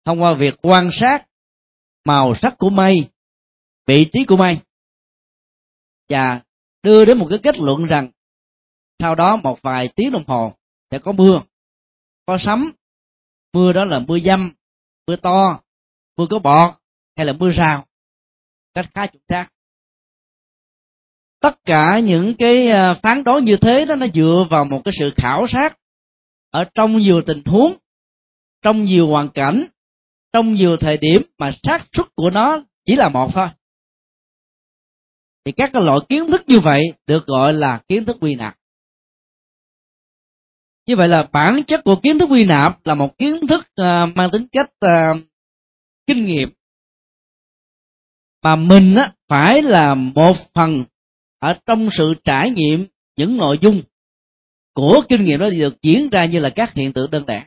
S1: Thông qua việc quan sát màu sắc của mây, vị trí của mây, và đưa đến một cái kết luận rằng sau đó một vài tiếng đồng hồ sẽ có mưa, có sấm. Mưa đó là mưa dâm, mưa to, mưa có bọt hay là mưa rào, cách khá chuẩn xác tất cả những cái ờ, phán đoán như thế đó nó dựa vào một cái sự khảo sát ở trong nhiều tình huống trong nhiều hoàn cảnh trong nhiều thời điểm mà xác suất của nó chỉ là một thôi. Thì các cái loại kiến thức như vậy được gọi là kiến thức quy nạp. Như vậy là bản chất của kiến thức quy nạp là một kiến thức uh, mang tính cách uh, kinh nghiệm. Mà mình á, phải là một phần ở trong sự trải nghiệm những nội dung của kinh nghiệm đó được diễn ra như là các hiện tượng đơn lẻ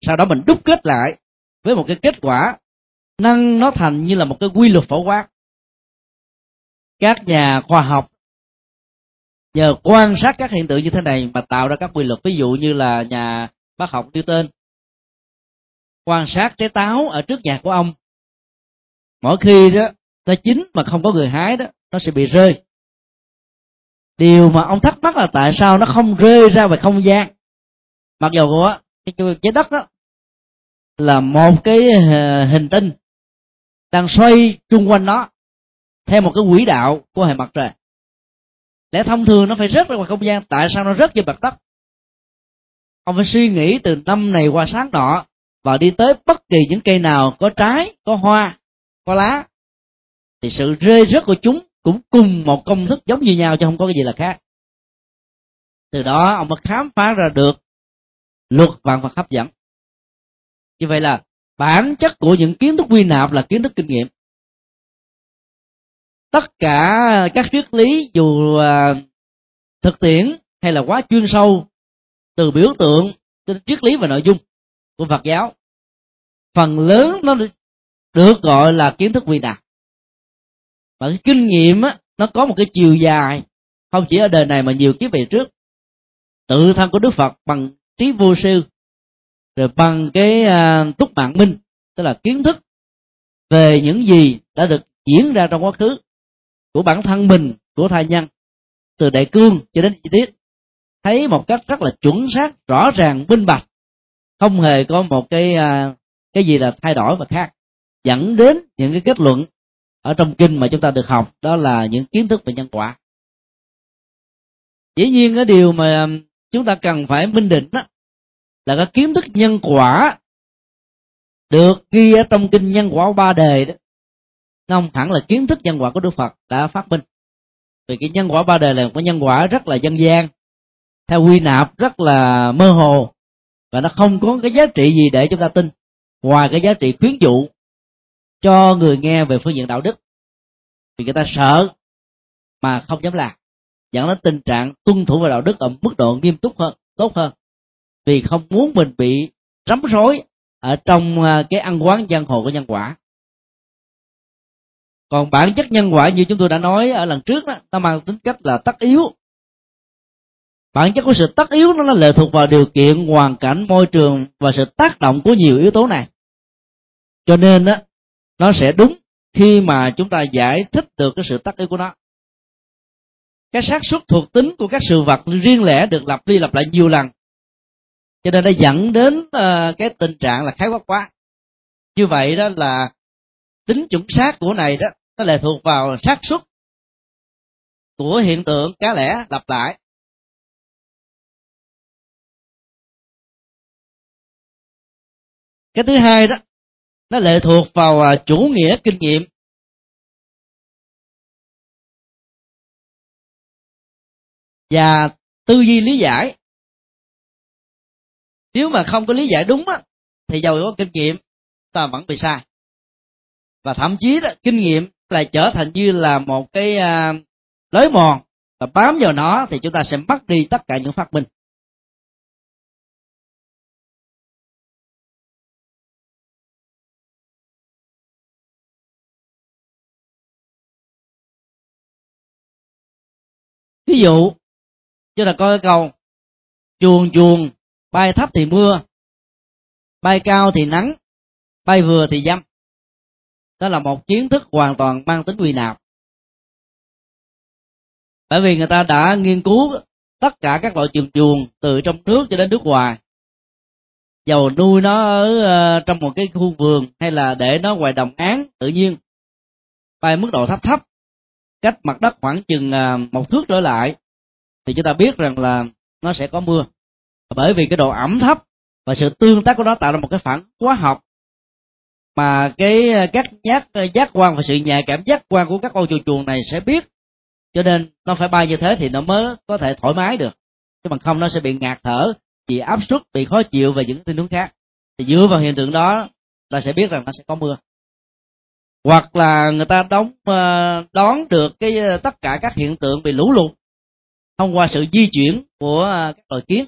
S1: sau đó mình đúc kết lại với một cái kết quả nâng nó thành như là một cái quy luật phổ quát. Các nhà khoa học nhờ quan sát các hiện tượng như thế này mà tạo ra các quy luật. Ví dụ như là nhà bác học Newton quan sát trái táo ở trước nhà của ông. Mỗi khi đó nó chín mà không có người hái đó nó sẽ bị rơi. Điều mà ông thắc mắc là tại sao nó không rơi ra về không gian? Mặc dù của cái trái đất đó là một cái ờ, hình tinh đang xoay chung quanh nó theo một cái quỹ đạo của hệ mặt trời. Lẽ thông thường nó phải rớt ra ngoài không gian, tại sao nó rớt về mặt đất? Ông phải suy nghĩ từ năm này qua sáng nọ và đi tới bất kỳ những cây nào, có trái, có hoa, có lá, thì sự rơi rớt của chúng cũng cùng một công thức giống như nhau chứ không có cái gì là khác. Từ đó, ông mới khám phá ra được luật vạn vật hấp dẫn. Như vậy là bản chất của những kiến thức quy nạp là kiến thức kinh nghiệm. Tất cả các triết lý, dù à, thực tiễn hay là quá chuyên sâu, từ biểu tượng đến triết lý và nội dung của Phật giáo, phần lớn nó được gọi là kiến thức quy nạp và cái kinh nghiệm á nó có một cái chiều dài. Không chỉ ở đời này mà nhiều kiếp về trước. Tự thân của đức phật bằng trí vô sư rồi bằng cái uh, túc mạng minh tức là kiến thức về những gì đã được diễn ra trong quá khứ của bản thân mình của thai nhân từ đại cương cho đến chi tiết. Thấy một cách rất là chuẩn xác rõ ràng minh bạch. Không hề có một cái uh, cái gì là thay đổi và khác. Dẫn đến những cái kết luận ở trong kinh mà chúng ta được học, đó là những kiến thức về nhân quả. Dĩ nhiên cái điều mà um, chúng ta cần phải minh định đó là cái kiến thức nhân quả được ghi ở trong kinh nhân quả ba đề đó không hẳn là kiến thức nhân quả của đức phật đã phát minh. Vì cái nhân quả ba đề là một cái nhân quả rất là dân gian, theo quy nạp rất là mơ hồ, và nó không có cái giá trị gì để chúng ta tin, ngoài cái giá trị khuyến dụ cho người nghe về phương diện đạo đức. Vì người ta sợ mà không dám làm dẫn đến tình trạng tuân thủ về đạo đức ở mức độ nghiêm túc hơn tốt hơn. Vì không muốn mình bị rắm rối ở trong à, cái ăn quán giang hồ của nhân quả. Còn bản chất nhân quả như chúng tôi đã nói ở lần trước đó nó mang tính cách là tất yếu. Bản chất của sự tất yếu nó là lệ thuộc vào điều kiện hoàn cảnh môi trường và sự tác động của nhiều yếu tố này. Cho nên đó, nó sẽ đúng khi mà chúng ta giải thích được cái sự tắc ý của nó. Cái xác suất thuộc tính của các sự vật riêng lẻ được lặp đi lặp lại nhiều lần. Cho nên nó dẫn đến uh, cái tình trạng là khái quát quá. Như vậy đó là tính chuẩn xác của này đó nó lại thuộc vào xác suất của hiện tượng cá lẻ lặp lại. Cái thứ hai đó nó lệ thuộc vào à, chủ nghĩa kinh nghiệm. Và tư duy lý giải. Nếu mà không có lý giải đúng á thì giàu có kinh nghiệm ta vẫn bị sai. Và thậm chí đó kinh nghiệm lại trở thành như là một cái uh, lối mòn. Và bám vào nó thì chúng ta sẽ mất đi tất cả những phát minh. Ví dụ chúng ta coi cái câu, chuồng chuồng, bay thấp thì mưa, bay cao thì nắng, bay vừa thì dâm. Đó là một kiến thức hoàn toàn mang tính quy nạp. Bởi vì người ta đã nghiên cứu tất cả các loại chuồng chuồng từ trong nước cho đến nước ngoài. Dầu nuôi nó ở ờ, trong một cái khu vườn hay là để nó ngoài đồng án tự nhiên, bay mức độ thấp thấp cách mặt đất khoảng chừng à, một thước trở lại, thì chúng ta biết rằng là nó sẽ có mưa. Bởi vì cái độ ẩm thấp và sự tương tác của nó tạo ra một cái phản hóa học mà cái à, các giác à, giác quan và sự nhạy cảm giác quan của các con chuồn chuồn này sẽ biết. Cho nên nó phải bay như thế thì nó mới có thể thoải mái được. Chứ bằng không nó sẽ bị ngạt thở, bị áp suất, bị khó chịu và những tình huống khác. Thì dựa vào hiện tượng đó, ta sẽ biết rằng nó sẽ có mưa hoặc là người ta đóng ờ, đón được cái ờ, tất cả các hiện tượng bị lũ lụt thông qua sự di chuyển của ờ, các loài kiến.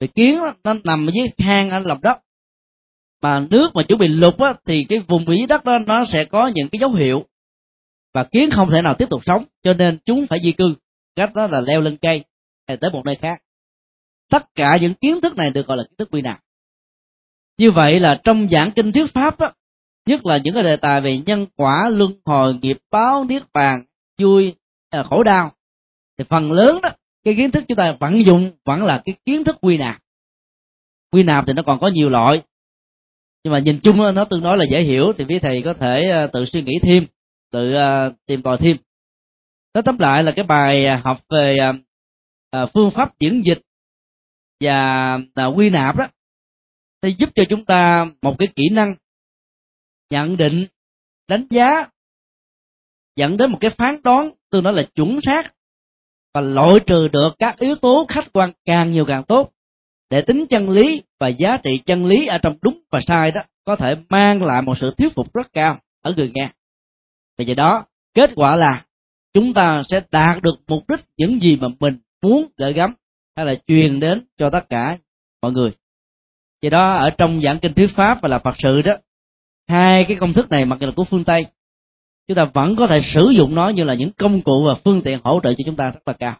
S1: Vì kiến nó nằm dưới hang ở lòng đất. Mà nước mà chuẩn bị lụt á, thì cái vùng dưới đất đó nó sẽ có những cái dấu hiệu và kiến không thể nào tiếp tục sống cho nên chúng phải di cư. Cách đó là leo lên cây hay tới một nơi khác. Tất cả những kiến thức này được gọi là kiến thức quy nạp. Như vậy là trong giảng kinh thuyết pháp á, nhất là những cái đề tài về nhân quả, luân hồi, nghiệp báo, niết bàn, vui à, khổ đau. Thì phần lớn đó, cái kiến thức chúng ta vận dụng vẫn là cái kiến thức quy nạp. Quy nạp thì nó còn có nhiều loại. Nhưng mà nhìn chung nó tương đối là dễ hiểu, thì quý thầy có thể à, tự suy nghĩ thêm, tự à, tìm tòi thêm. Nói tóm lại là cái bài học về phương pháp diễn dịch và quy nạp đó thì giúp cho chúng ta một cái kỹ năng nhận định, đánh giá, dẫn đến một cái phán đoán tôi nói là chuẩn xác và loại trừ được các yếu tố khách quan càng nhiều càng tốt để tính chân lý và giá trị chân lý ở trong đúng và sai đó có thể mang lại một sự thuyết phục rất cao ở người nghe. Vì vậy đó, kết quả là chúng ta sẽ đạt được mục đích những gì mà mình muốn gửi gắm hay là truyền đến cho tất cả mọi người. Do đó, ở trong giảng kinh thuyết pháp và là phật sự đó hai cái công thức này mặc dù là của phương tây, chúng ta vẫn có thể sử dụng nó như là những công cụ và phương tiện hỗ trợ cho chúng ta rất là cao.